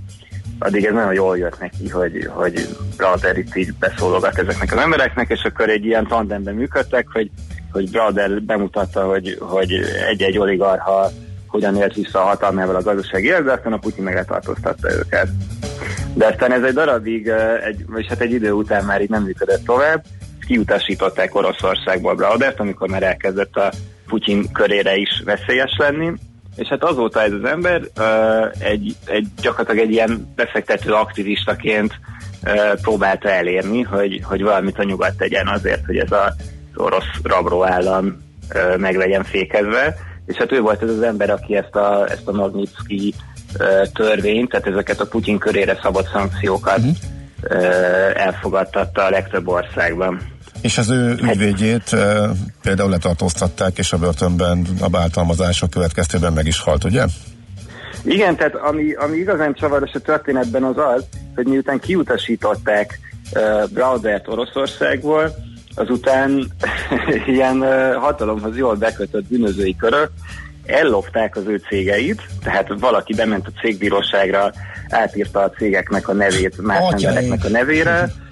addig ez nagyon jól jött neki, hogy, hogy Brother itt így beszólogat ezeknek az embereknek, és akkor egy ilyen tandemben működtek, hogy, hogy Brother bemutatta, hogy, hogy egy-egy oligarha hogyan élt vissza a hatalmával a gazdasági életbe, a Putyin meg letartóztatta őket. De aztán ez egy darabig, egy, vagy hát egy idő után már így nem működött tovább, kiutasították Oroszországból Braudert, amikor már elkezdett a Putyin körére is veszélyes lenni, és hát azóta ez az ember egy, egy gyakorlatilag egy ilyen befektető aktivistaként próbálta elérni, hogy, hogy valamit a nyugat tegyen azért, hogy ez a, az orosz rabró állam meg legyen fékezve, és hát ő volt ez az ember, aki ezt a, ezt a Magnitsky törvényt, tehát ezeket a Putyin körére szabott szankciókat uh-huh. uh, elfogadtatta a legtöbb országban. És az ő ügyvédjét e, például letartóztatták, és a börtönben a bántalmazások következtében meg is halt, ugye? Igen, tehát ami, ami igazán csavaros a történetben az az, hogy miután kiutasították uh, Braudert Oroszországból, azután ilyen uh, hatalomhoz jól bekötött bűnözői körök ellopták az ő cégeit, tehát valaki bement a cégbíróságra, átírta a cégeknek a nevét más embereknek a nevére,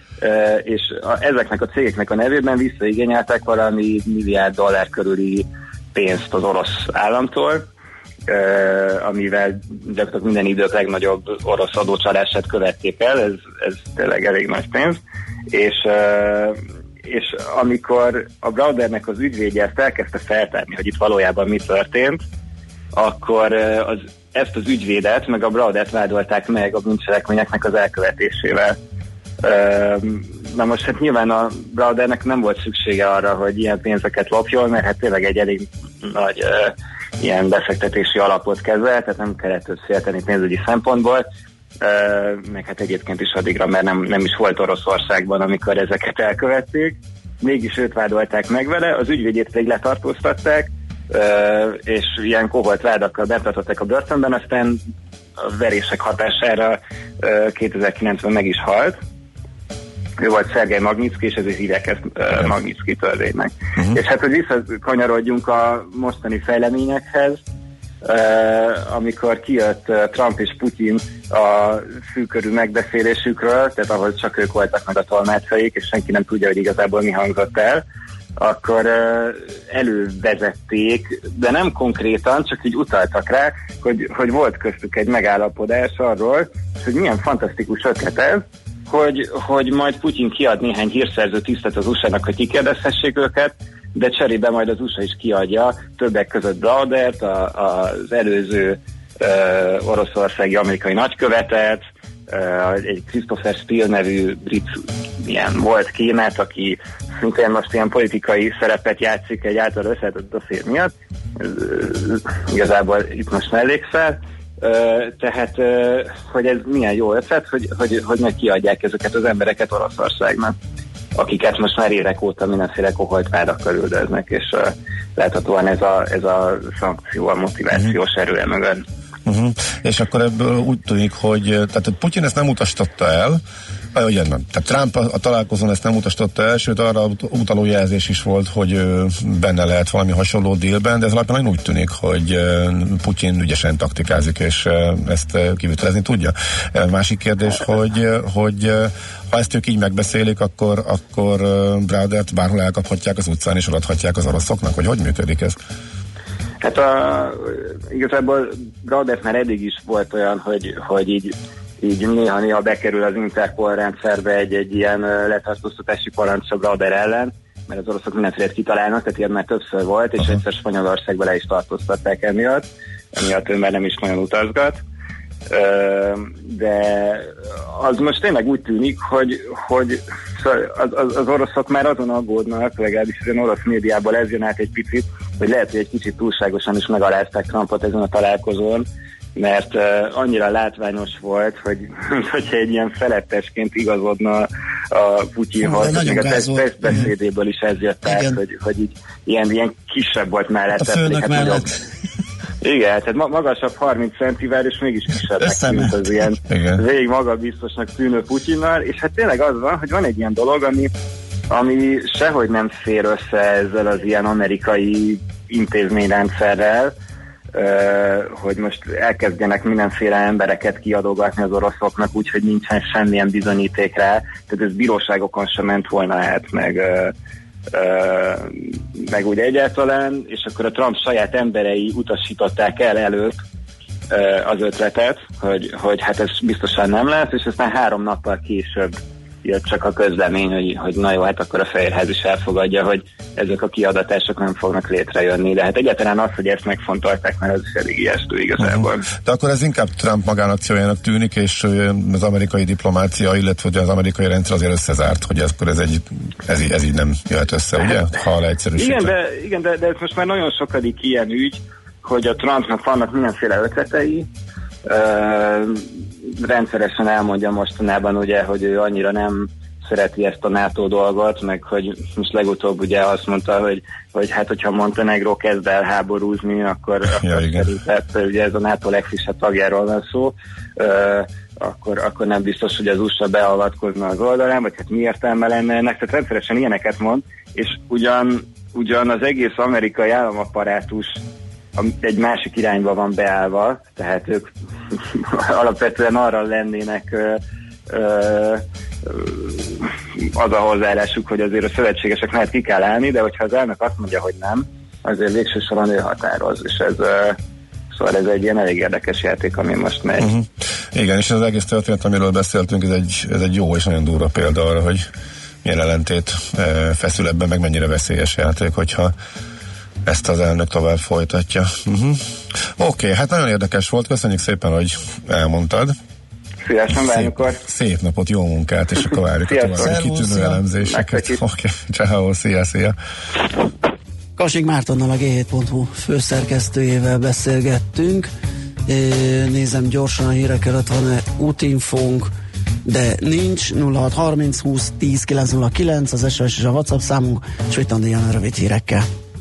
és a, ezeknek a cégeknek a nevében visszaigényeltek valami milliárd dollár körüli pénzt az orosz államtól, amivel gyakorlatilag minden idők legnagyobb orosz adócsalását követték el, ez, ez tényleg elég nagy pénz, és, és amikor a Browdernek az ügyvédje ezt elkezdte feltárni, hogy itt valójában mi történt, akkor az, ezt az ügyvédet, meg a Browdert vádolták meg a bűncselekményeknek az elkövetésével. Na most hát nyilván a Browdernek nem volt szüksége arra, hogy ilyen pénzeket lopjon, mert hát tényleg egy elég nagy ilyen befektetési alapot kezel, tehát nem kellett félteni pénzügyi szempontból, meg hát egyébként is addigra, mert nem, nem is volt Oroszországban, amikor ezeket elkövették. Mégis őt vádolták meg vele, az ügyvédjét pedig letartóztatták, uh, és ilyen koholt vádakkal betartották a börtönben, aztán a verések hatására uh, 2009-ben meg is halt. Ő volt Szergej Magnitsky, és ezért hívják ezt uh, Magnitsky törvénynek. Uh-huh. És hát, hogy visszakanyarodjunk a mostani fejleményekhez, uh, amikor kijött uh, Trump és Putin a fűkörű megbeszélésükről, tehát ahol csak ők voltak meg a tolmácsaik, és senki nem tudja, hogy igazából mi hangzott el, akkor uh, elővezették, de nem konkrétan, csak így utaltak rá, hogy, hogy volt köztük egy megállapodás arról, hogy milyen fantasztikus ötlet ez, hogy, hogy majd Putyin kiad néhány hírszerző tisztet az USA-nak, hogy kikérdezhessék őket, de cserébe majd az USA is kiadja többek között Braudert, a, az előző uh, oroszországi amerikai nagykövetet, uh, egy Christopher Steele nevű brit ilyen volt kémet, aki szintén most ilyen politikai szerepet játszik egy által összetett dosszér miatt. Ez, ö, igazából itt most mellékszel. Tehát, hogy ez milyen jó ötlet, hogy, hogy, hogy meg kiadják ezeket az embereket Oroszországnak akiket most már évek óta mindenféle koholt vádakkal üldöznek, és uh, láthatóan ez a, ez a szankció, a motivációs erője mögött. Uh-huh. És akkor ebből úgy tűnik, hogy tehát Putyin ezt nem utasította el, vagy ugye nem. Tehát Trump a, a találkozón ezt nem utasította el, sőt arra ut- utaló jelzés is volt, hogy ö, benne lehet valami hasonló délben, de ez alapján úgy tűnik, hogy Putyin ügyesen taktikázik, és ezt kivitelezni tudja. Másik kérdés, hogy, hogy ha ezt ők így megbeszélik, akkor, akkor ö, Braudert bárhol elkaphatják az utcán, és adathatják az oroszoknak, hogy hogy működik ez? Hát a, igazából Braudert már eddig is volt olyan, hogy, hogy így, így néha-néha bekerül az Interpol rendszerbe egy, egy ilyen letartóztatási parancs a Brauder ellen, mert az oroszok mindenféle kitalálnak, tehát ilyen már többször volt, és Aha. egyszer Spanyolországba le is tartóztatták emiatt, emiatt ő már nem is nagyon utazgat. De az most tényleg úgy tűnik, hogy, hogy szóval az, az, az oroszok már azon aggódnak, legalábbis az orosz médiából ez jön át egy picit, hogy lehet, hogy egy kicsit túlságosan is megalázták Trumpot ezen a találkozón, mert uh, annyira látványos volt, hogy hogyha egy ilyen felettesként igazodna a Putyinhoz, még a gáz test, volt. test beszédéből is ez jött át, Igen. hogy, hogy így ilyen, ilyen kisebb volt mellett. A főnök hát mellett. nagyobb- igen, tehát ma- magasabb 30 centivel, és mégis kisebbnek tűnt az ilyen Igen. végig magabiztosnak tűnő Putyinnal, és hát tényleg az van, hogy van egy ilyen dolog, ami, ami sehogy nem fér össze ezzel az ilyen amerikai intézményrendszerrel, hogy most elkezdjenek mindenféle embereket kiadogatni az oroszoknak, úgyhogy nincsen semmilyen bizonyíték rá, tehát ez bíróságokon sem ment volna át, meg, meg úgy egyáltalán, és akkor a Trump saját emberei utasították el előtt az ötletet, hogy, hogy hát ez biztosan nem lesz, és aztán három nappal később jött csak a közlemény, hogy, hogy na jó, hát akkor a Fehérház is elfogadja, hogy ezek a kiadatások nem fognak létrejönni. De hát egyáltalán az, hogy ezt megfontolták, mert az is elég ijesztő igazából. De akkor ez inkább Trump magánakciójának tűnik, és az amerikai diplomácia, illetve ugye az amerikai rendszer azért összezárt, hogy akkor ez, egy, ez, így- ez így nem jöhet össze, ugye? Ha leegyszerűsítve. Igen, de, igen de, de ez most már nagyon sokadik ilyen ügy, hogy a Trumpnak vannak mindenféle ötletei, rendszeresen elmondja mostanában ugye, hogy ő annyira nem szereti ezt a NATO dolgot, meg hogy most legutóbb ugye azt mondta, hogy, hogy hát hogyha Montenegro kezd el háborúzni, akkor, Ja, akkor igen. szerintet, ugye ez a NATO legfrissebb tagjáról van szó, ö, akkor, akkor nem biztos, hogy az USA beavatkozna az oldalán, vagy hát mi értelme lenne ennek, tehát rendszeresen ilyeneket mond, és ugyan, ugyan az egész amerikai államaparátus am- egy másik irányba van beállva, tehát ők alapvetően arra lennének ö, ö, az a hozzáállásuk, hogy azért a szövetségesek mellett ki kell állni, de hogyha az elnök azt mondja, hogy nem, azért végső soron ő határoz, és ez ö, szóval ez egy ilyen elég érdekes játék, ami most megy. Uh-huh. Igen, és ez az egész történet, amiről beszéltünk, ez egy, ez egy jó és nagyon durva példa arra, hogy milyen ellentét feszül ebben, meg mennyire veszélyes játék, hogyha ezt az elnök tovább folytatja. Uh-huh. Oké, okay, hát nagyon érdekes volt, köszönjük szépen, hogy elmondtad. Szívesen várjuk akkor. Szép napot, jó munkát, és akkor várjuk a további kitűnő elemzéseket. Oké, okay. ciao, szia, szia. Kasik Mártonnal a G7.hu főszerkesztőjével beszélgettünk. É, Nézem gyorsan a hírek előtt van-e útinfónk, de nincs. 0630 20 10 909 az SOS és a WhatsApp számunk, és itt a rövid hírekkel.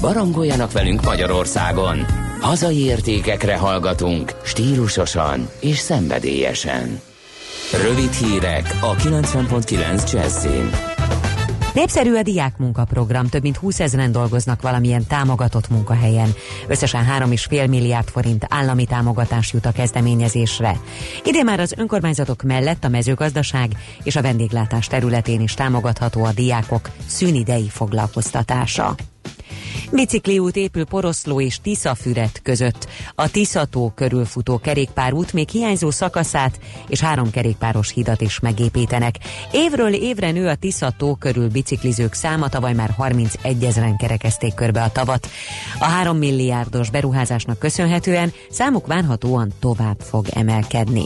Barangoljanak velünk Magyarországon. Hazai értékekre hallgatunk, stílusosan és szenvedélyesen. Rövid hírek a 90.9 Jazzin. Népszerű a diák munkaprogram, több mint 20 ezeren dolgoznak valamilyen támogatott munkahelyen. Összesen 3,5 milliárd forint állami támogatás jut a kezdeményezésre. Idén már az önkormányzatok mellett a mezőgazdaság és a vendéglátás területén is támogatható a diákok szünidei foglalkoztatása. Bicikliút épül Poroszló és Tiszafüret között. A Tiszató körülfutó kerékpárút még hiányzó szakaszát és három kerékpáros hidat is megépítenek. Évről évre nő a Tiszató körül biciklizők száma, tavaly már 31 ezeren kerekezték körbe a tavat. A 3 milliárdos beruházásnak köszönhetően számuk várhatóan tovább fog emelkedni.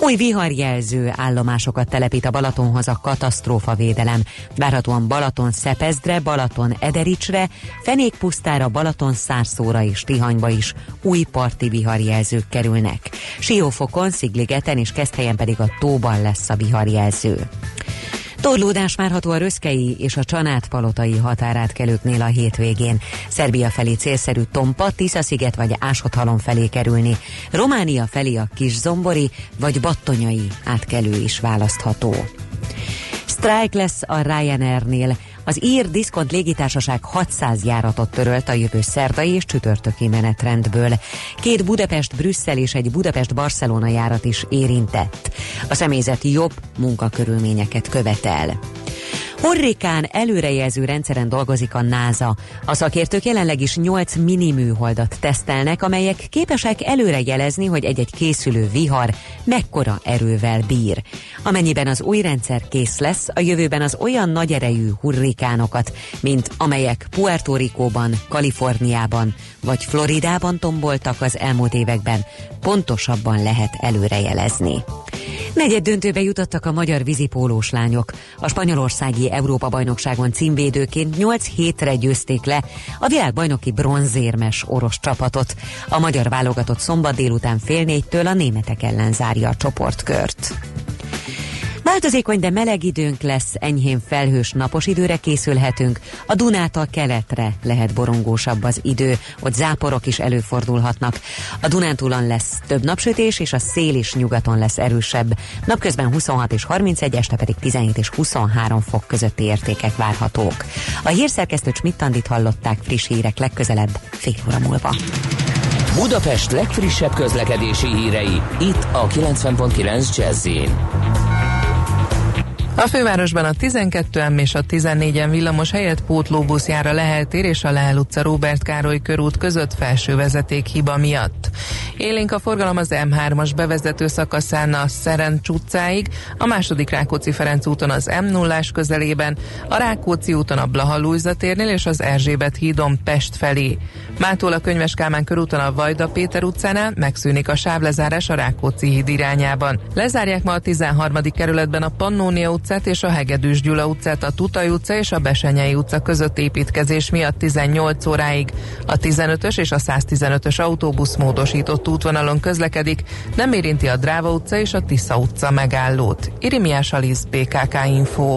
Új viharjelző állomásokat telepít a Balatonhoz a katasztrófavédelem. Várhatóan Balaton Szepezdre, Balaton Edericsre, Fenékpusztára, Balaton Szárszóra és Tihanyba is új parti viharjelzők kerülnek. Siófokon, Szigligeten és Keszthelyen pedig a tóban lesz a viharjelző. Torlódás várható a Röszkei és a Csanát-palotai határátkelőknél a hétvégén. Szerbia felé célszerű Tompa, Tisza-sziget vagy Ásothalom felé kerülni. Románia felé a Kis-Zombori vagy Battonyai átkelő is választható. Sztrájk lesz a Ryanairnél. Az ír diszkont légitársaság 600 járatot törölt a jövő szerdai és csütörtöki menetrendből. Két Budapest-Brüsszel és egy Budapest-Barcelona járat is érintett. A személyzet jobb munkakörülményeket követel. Hurrikán előrejelző rendszeren dolgozik a NASA. A szakértők jelenleg is 8 mini műholdat tesztelnek, amelyek képesek előrejelezni, hogy egy-egy készülő vihar mekkora erővel bír. Amennyiben az új rendszer kész lesz, a jövőben az olyan nagy erejű hurrikánokat, mint amelyek Puerto Ricóban, Kaliforniában vagy Floridában tomboltak az elmúlt években, pontosabban lehet előrejelezni. Negyed döntőbe jutottak a magyar vízipólós lányok. A spanyolországi Európa-bajnokságon címvédőként 8 hétre győzték le a világbajnoki bronzérmes orosz csapatot. A magyar válogatott szombat délután fél négytől a németek ellen zárja a csoportkört. Változékony, de meleg időnk lesz, enyhén felhős napos időre készülhetünk. A Dunától keletre lehet borongósabb az idő, ott záporok is előfordulhatnak. A Dunántúlon lesz több napsütés, és a szél is nyugaton lesz erősebb. Napközben 26 és 31, este pedig 17 és 23 fok közötti értékek várhatók. A hírszerkesztő Csmittandit hallották friss hírek legközelebb fél óra múlva. Budapest legfrissebb közlekedési hírei, itt a 90.9 jazz a fővárosban a 12M és a 14M villamos helyett pótlóbusz jár a Lehel és a Lehel utca Róbert Károly körút között felső vezeték hiba miatt. Élénk a forgalom az M3-as bevezető szakaszán a Szerencs utcáig, a második Rákóczi Ferenc úton az m 0 közelében, a Rákóczi úton a Blaha térnél és az Erzsébet hídon Pest felé. Mától a Könyves Kálmán körúton a Vajda Péter utcánál megszűnik a sávlezárás a Rákóczi híd irányában. Lezárják ma a 13. kerületben a Pannónia utcát és a Hegedűs Gyula utcát, a Tutaj utca és a Besenyei utca között építkezés miatt 18 óráig. A 15-ös és a 115-ös autóbusz módosított útvonalon közlekedik, nem érinti a Dráva utca és a Tisza utca megállót. Irimiás Alisz, BKK Info.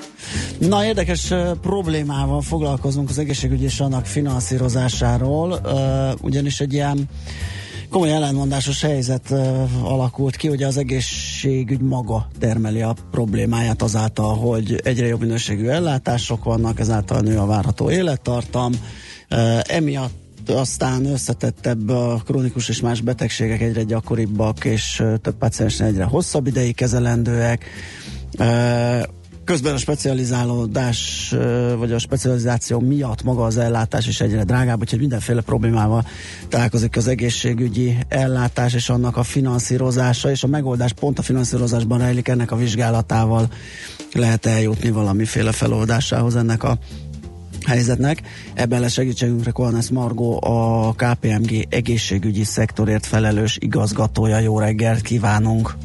Na, érdekes problémával foglalkozunk az egészségügy és annak finanszírozásáról, ugyanis egy ilyen komoly ellenmondásos helyzet alakult ki, hogy az egészségügy maga termeli a problémáját azáltal, hogy egyre jobb minőségű ellátások vannak, ezáltal nő a várható élettartam, emiatt aztán összetettebb a krónikus és más betegségek egyre gyakoribbak, és több paciensnél egyre hosszabb ideig kezelendőek. Közben a specializálódás, vagy a specializáció miatt maga az ellátás is egyre drágább, úgyhogy mindenféle problémával találkozik az egészségügyi ellátás és annak a finanszírozása, és a megoldás pont a finanszírozásban rejlik ennek a vizsgálatával lehet eljutni valamiféle feloldásához ennek a helyzetnek. Ebben lesz segítségünkre Kolnász Margó, a KPMG egészségügyi szektorért felelős igazgatója. Jó reggelt kívánunk!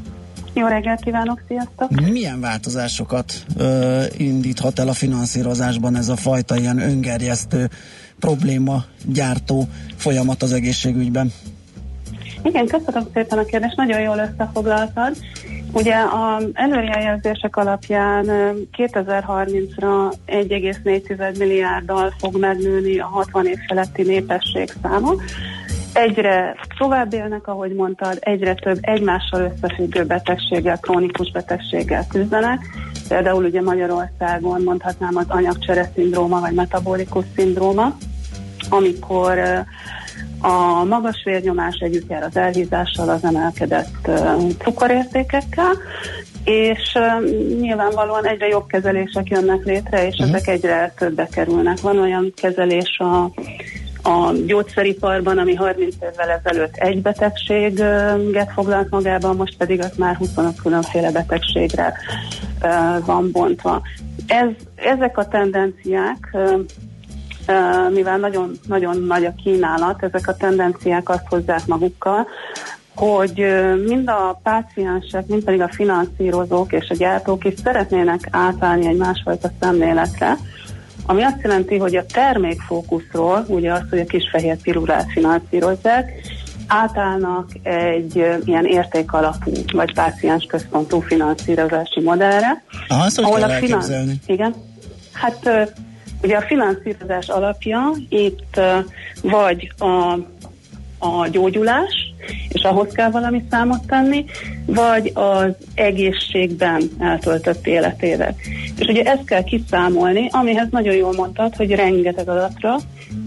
Jó reggelt kívánok, sziasztok! Milyen változásokat ö, indíthat el a finanszírozásban ez a fajta ilyen öngerjesztő probléma gyártó folyamat az egészségügyben? Igen, köszönöm szépen a kérdést, nagyon jól összefoglaltad. Ugye az előrejelzések alapján ö, 2030-ra 1,4 milliárddal fog megnőni a 60 év feletti népesség száma. Egyre tovább élnek, ahogy mondtad, egyre több egymással összefüggő betegséggel, krónikus betegséggel küzdenek. Például ugye Magyarországon mondhatnám az anyagcsere szindróma, vagy metabolikus szindróma, amikor a magas vérnyomás együtt jár az elhízással, az emelkedett cukorértékekkel, és nyilvánvalóan egyre jobb kezelések jönnek létre, és uh-huh. ezek egyre többe kerülnek. Van olyan kezelés a, a gyógyszeriparban, ami 30 évvel ezelőtt egy betegséget foglalt magában, most pedig az már 25 különféle betegségre van bontva. Ez, ezek a tendenciák mivel nagyon, nagyon nagy a kínálat, ezek a tendenciák azt hozzák magukkal, hogy mind a páciensek, mind pedig a finanszírozók és a gyártók is szeretnének átállni egy másfajta szemléletre, ami azt jelenti, hogy a termékfókuszról, ugye azt, hogy a kisfehér pirulát finanszírozzák, átállnak egy ilyen értékalapú vagy páciens központú finanszírozási modellre. Aha, ezt ahol a finan- elképzelni? Igen. Hát ugye a finanszírozás alapja itt vagy a, a gyógyulás, és ahhoz kell valami számot tenni, vagy az egészségben eltöltött életévek. És ugye ezt kell kiszámolni, amihez nagyon jól mondtad, hogy rengeteg adatra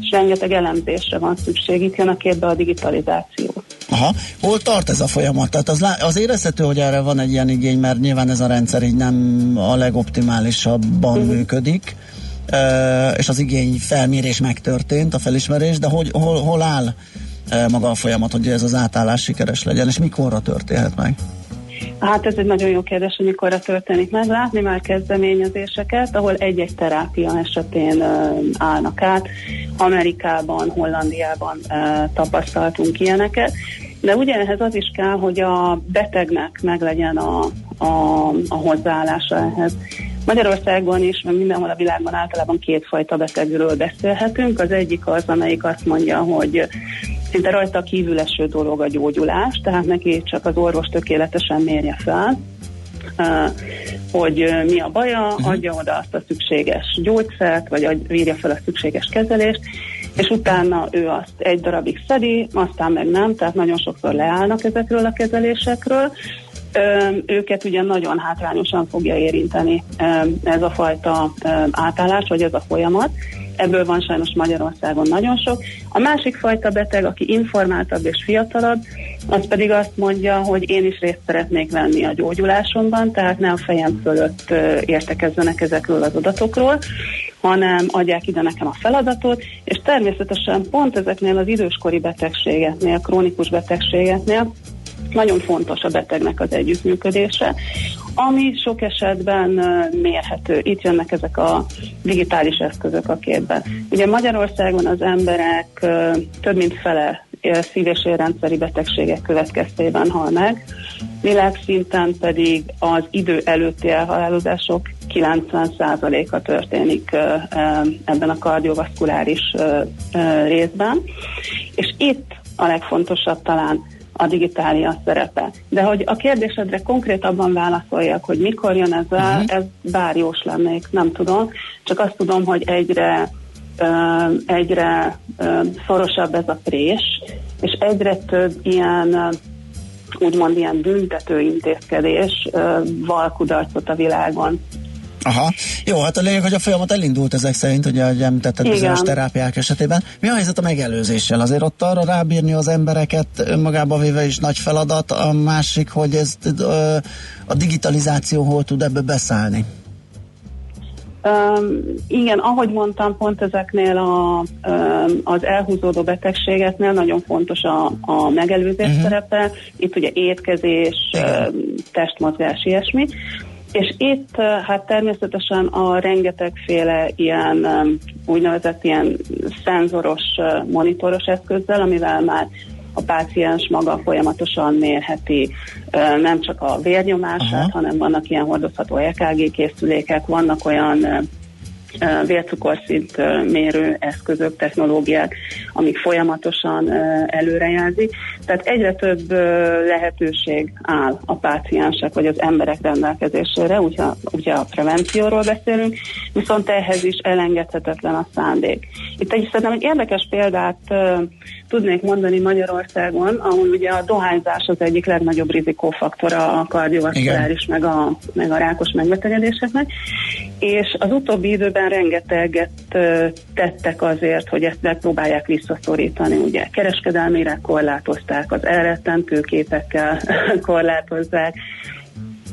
és rengeteg elemzésre van szükség. Itt jön a képbe a digitalizáció. Aha, hol tart ez a folyamat? Tehát az, az érezhető, hogy erre van egy ilyen igény, mert nyilván ez a rendszer így nem a legoptimálisabban uh-huh. működik. és az igény felmérés megtörtént, a felismerés, de hogy, hol, hol áll maga a folyamat, hogy ez az átállás sikeres legyen, és mikorra történhet meg? Hát ez egy nagyon jó kérdés, hogy mikorra történik meg. Látni már kezdeményezéseket, ahol egy-egy terápia esetén ö, állnak át. Amerikában, Hollandiában ö, tapasztaltunk ilyeneket. De ugye ehhez az is kell, hogy a betegnek meglegyen a, a, a hozzáállása ehhez. Magyarországon is, meg mindenhol a világban általában kétfajta betegről beszélhetünk. Az egyik az, amelyik azt mondja, hogy szinte rajta kívül eső dolog a gyógyulás, tehát neki csak az orvos tökéletesen mérje fel, hogy mi a baja, uh-huh. adja oda azt a szükséges gyógyszert, vagy írja fel a szükséges kezelést, és utána ő azt egy darabig szedi, aztán meg nem, tehát nagyon sokszor leállnak ezekről a kezelésekről. Őket ugye nagyon hátrányosan fogja érinteni ez a fajta átállás, vagy ez a folyamat. Ebből van sajnos Magyarországon nagyon sok. A másik fajta beteg, aki informáltabb és fiatalabb, az pedig azt mondja, hogy én is részt szeretnék venni a gyógyulásomban, tehát ne a fejem fölött értekezzenek ezekről az adatokról, hanem adják ide nekem a feladatot, és természetesen pont ezeknél az időskori betegségeknél, krónikus betegségeknél nagyon fontos a betegnek az együttműködése, ami sok esetben mérhető. Itt jönnek ezek a digitális eszközök a képbe. Ugye Magyarországon az emberek több mint fele szív- és érrendszeri betegségek következtében hal meg, világszinten pedig az idő előtti elhalálozások 90%-a történik ebben a kardiovaszkuláris részben. És itt a legfontosabb talán a digitália szerepe. De hogy a kérdésedre konkrétabban válaszoljak, hogy mikor jön ez el, uh-huh. ez bár jós lennék, nem tudom. Csak azt tudom, hogy egyre egyre szorosabb ez a prés, és egyre több ilyen úgymond ilyen büntető intézkedés val kudarcot a világon. Aha. Jó, hát a lényeg, hogy a folyamat elindult ezek szerint, ugye, hogy említetted Igen. bizonyos terápiák esetében. Mi a helyzet a megelőzéssel? Azért ott arra rábírni az embereket önmagába véve is nagy feladat, a másik, hogy ez a digitalizáció hol tud ebbe beszállni? Um, igen, ahogy mondtam, pont ezeknél a, um, az elhúzódó betegségeknél nagyon fontos a, a megelőzés uh-huh. szerepe. Itt ugye étkezés, um, testmozgás, ilyesmi. És itt hát természetesen a rengetegféle ilyen úgynevezett ilyen szenzoros, monitoros eszközzel, amivel már a páciens maga folyamatosan mérheti nem csak a vérnyomását, Aha. hanem vannak ilyen hordozható EKG készülékek, vannak olyan vércukorszint mérő eszközök, technológiák, amik folyamatosan előrejelzik. Tehát egyre több lehetőség áll a páciensek vagy az emberek rendelkezésére, ugye, ugye a prevencióról beszélünk, viszont ehhez is elengedhetetlen a szándék. Itt egy, szerintem egy érdekes példát tudnék mondani Magyarországon, ahol ugye a dohányzás az egyik legnagyobb rizikófaktora a kardiovaszkuláris meg a, meg a rákos megbetegedéseknek, és az utóbbi időben rengeteget ö, tettek azért, hogy ezt megpróbálják visszaszorítani. Ugye kereskedelmére korlátozták, az elrettentő képekkel korlátozzák,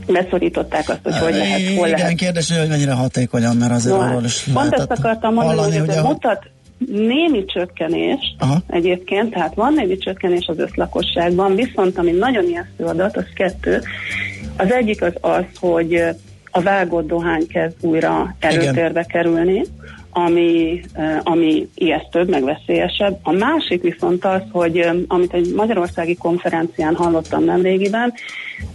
beszorították azt, hogy hogy lehet, hol Igen, lehet kérdés, hogy mennyire hatékonyan, mert azért No, arról is Pont ezt akartam mondani, hallani, hogy ez mutat némi csökkenést Aha. egyébként, tehát van némi csökkenés az összlakosságban, viszont ami nagyon ijesztő adat, az kettő. Az egyik az az, hogy a vágott dohány kezd újra előtérbe kerülni, ami, ami ijesztőbb, meg veszélyesebb. A másik viszont az, hogy amit egy magyarországi konferencián hallottam nemrégiben,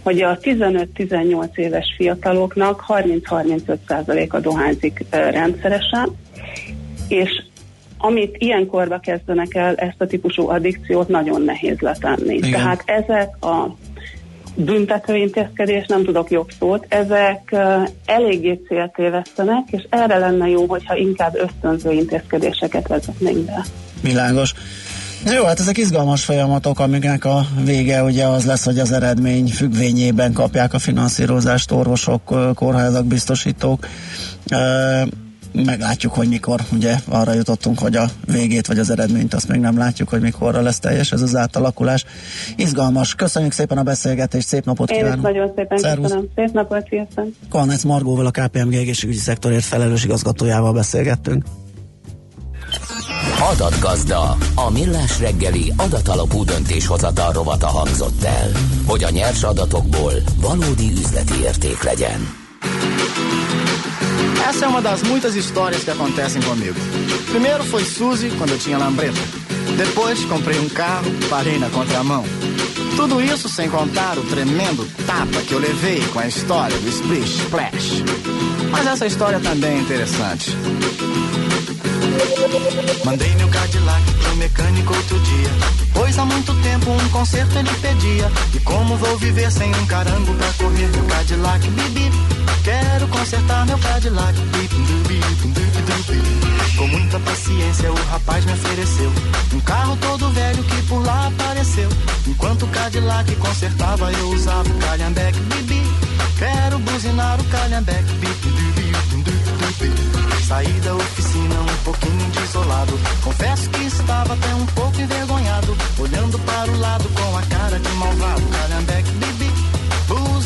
hogy a 15-18 éves fiataloknak 30-35%-a dohányzik eh, rendszeresen, és amit ilyenkorba kezdenek el ezt a típusú addikciót, nagyon nehéz letenni. Igen. Tehát ezek a büntető intézkedés, nem tudok jobb szót, ezek eléggé céltévesztenek, és erre lenne jó, hogyha inkább ösztönző intézkedéseket vezetnénk be. Világos. Jó, hát ezek izgalmas folyamatok, amiknek a vége ugye az lesz, hogy az eredmény függvényében kapják a finanszírozást orvosok, kórházak, biztosítók. Meglátjuk, hogy mikor, ugye arra jutottunk, hogy a végét vagy az eredményt azt még nem látjuk, hogy mikorra lesz teljes ez az átalakulás. Izgalmas. Köszönjük szépen a beszélgetést, szép napot Én kívánok. nagyon szépen Szervusz. köszönöm. Szép napot, sziasztok! Kalnec Margóval, a KPMG egészségügyi szektorért felelős igazgatójával beszélgettünk. Adatgazda, a millás reggeli adatalapú döntéshozatal rovata hangzott el, hogy a nyers adatokból valódi üzleti érték legyen. Essa é uma das muitas histórias que acontecem comigo. Primeiro foi Suzy, quando eu tinha lambreta. Depois comprei um carro, parei na contramão. Tudo isso sem contar o tremendo tapa que eu levei com a história do Splish Splash. Mas essa história também é interessante. Mandei meu Cadillac pro mecânico outro dia. Pois há muito tempo um conserto ele pedia. E como vou viver sem um carango pra Cadillac? Bibi, quero consertar meu Cadillac. Dubi. Com muita paciência o rapaz me ofereceu um carro todo velho que por lá apareceu. Enquanto o Cadillac consertava eu usava o calhambeque. Bibi, quero buzinar o calhambeque. Dubi. Saí da oficina um pouquinho desolado. Confesso que estava até um pouco envergonhado. Olhando para o lado com a cara de malvado. Calhambeque, bibi.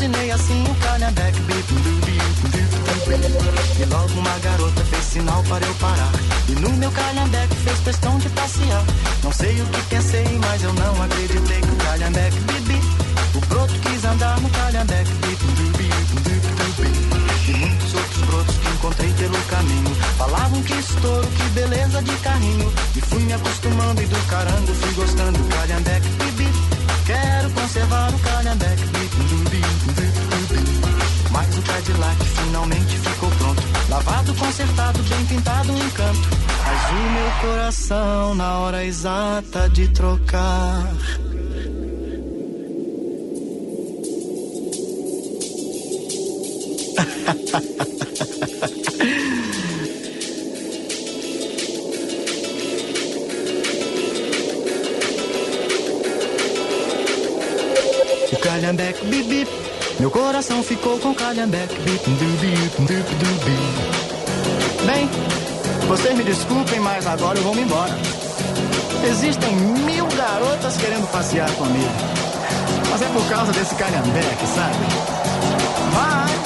Buzinei assim o calhambeque, dubi, dubi. E logo uma garota fez sinal para eu parar. E no meu calhambeque fez questão de passear. Não sei o que pensei, mas eu não acreditei que o calhambeque, bibi. O broto quis andar no calhambeque. E muitos outros brotos que encontrei pelo caminho Falavam que estouro, que beleza de carrinho E fui me acostumando e do carango fui gostando Calhambeque, bibi, quero conservar o calhambeque. Mas o Cadillac finalmente ficou pronto. Lavado, consertado, bem pintado, um encanto. Mas o meu coração na hora exata de trocar calhambeque, bip, bip. Meu coração ficou com calhambeque, bip. Bem, vocês me desculpem, mas agora eu vou me embora. Existem mil garotas querendo passear comigo. Mas é por causa desse calhambeque, sabe? Vai!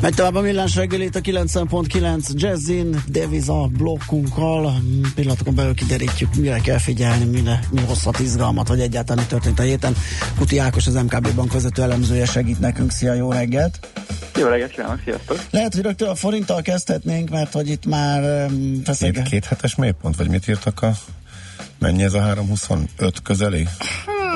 Megy tovább a millás reggelét a 90.9 Jazzin, deviza blokkunkkal. Pillanatokon belül kiderítjük, mire kell figyelni, mire, mi hozhat izgalmat, vagy egyáltalán mi történt a héten. Kuti Ákos, az MKB bank vezető elemzője segít nekünk. Szia, jó reggelt! Jó reggelt kívánok, sziasztok! Lehet, hogy rögtön a forinttal kezdhetnénk, mert hogy itt már um, feszeg... Két, két hetes mélypont, vagy mit írtak a... Mennyi ez a 325 közeli?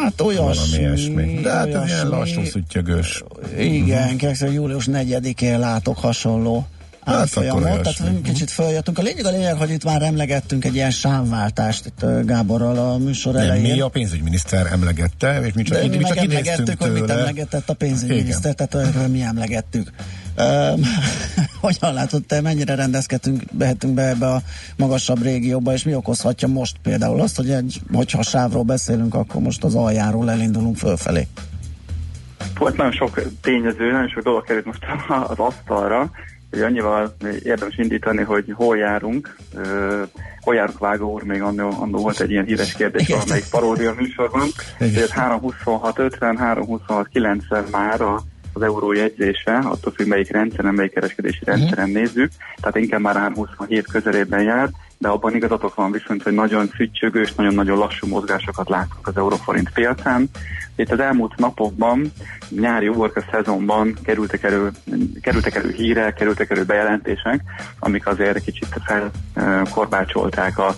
Hát olyasmi. Valami ilyesmi. De hát ez olyasmi. ilyen lassú, szüttyögős. Igen, uh-huh. július 4-én látok hasonló Hát árfolyamot, akkor tehát olyasmi. kicsit följöttünk. A lényeg a lényeg, hogy itt már emlegettünk egy ilyen sávváltást itt Gáborral a műsor Nem, elején. mi a pénzügyminiszter emlegette, és mi csak, De id- mi mi csak emlegettük, hogy mit tőle. emlegetett a pénzügyminiszter, tehát erről mi emlegettük. Um, hogyan látod te, mennyire rendezkedtünk, behetünk be ebbe a magasabb régióba, és mi okozhatja most például azt, hogy egy, hogyha a sávról beszélünk, akkor most az aljáról elindulunk fölfelé. Volt nagyon sok tényező, nagyon sok dolog került most az asztalra, hogy annyival érdemes indítani, hogy hol járunk. Uh, hol járunk Vágó úr, még annó, annó volt egy ilyen híres kérdés valamelyik paródia műsorban. hogy Ez 326.50, 326.90 már a, az euró jegyzése, attól függ melyik rendszeren, melyik kereskedési rendszeren nézzük, tehát inkább már 327 közelében jár, de abban igazatok van viszont, hogy nagyon szüttyögő és nagyon-nagyon lassú mozgásokat látunk az euróforint piacán. Itt az elmúlt napokban, nyári uborka szezonban kerültek elő, kerültek elő hírek, kerültek elő bejelentések, amik azért kicsit felkorbácsolták a,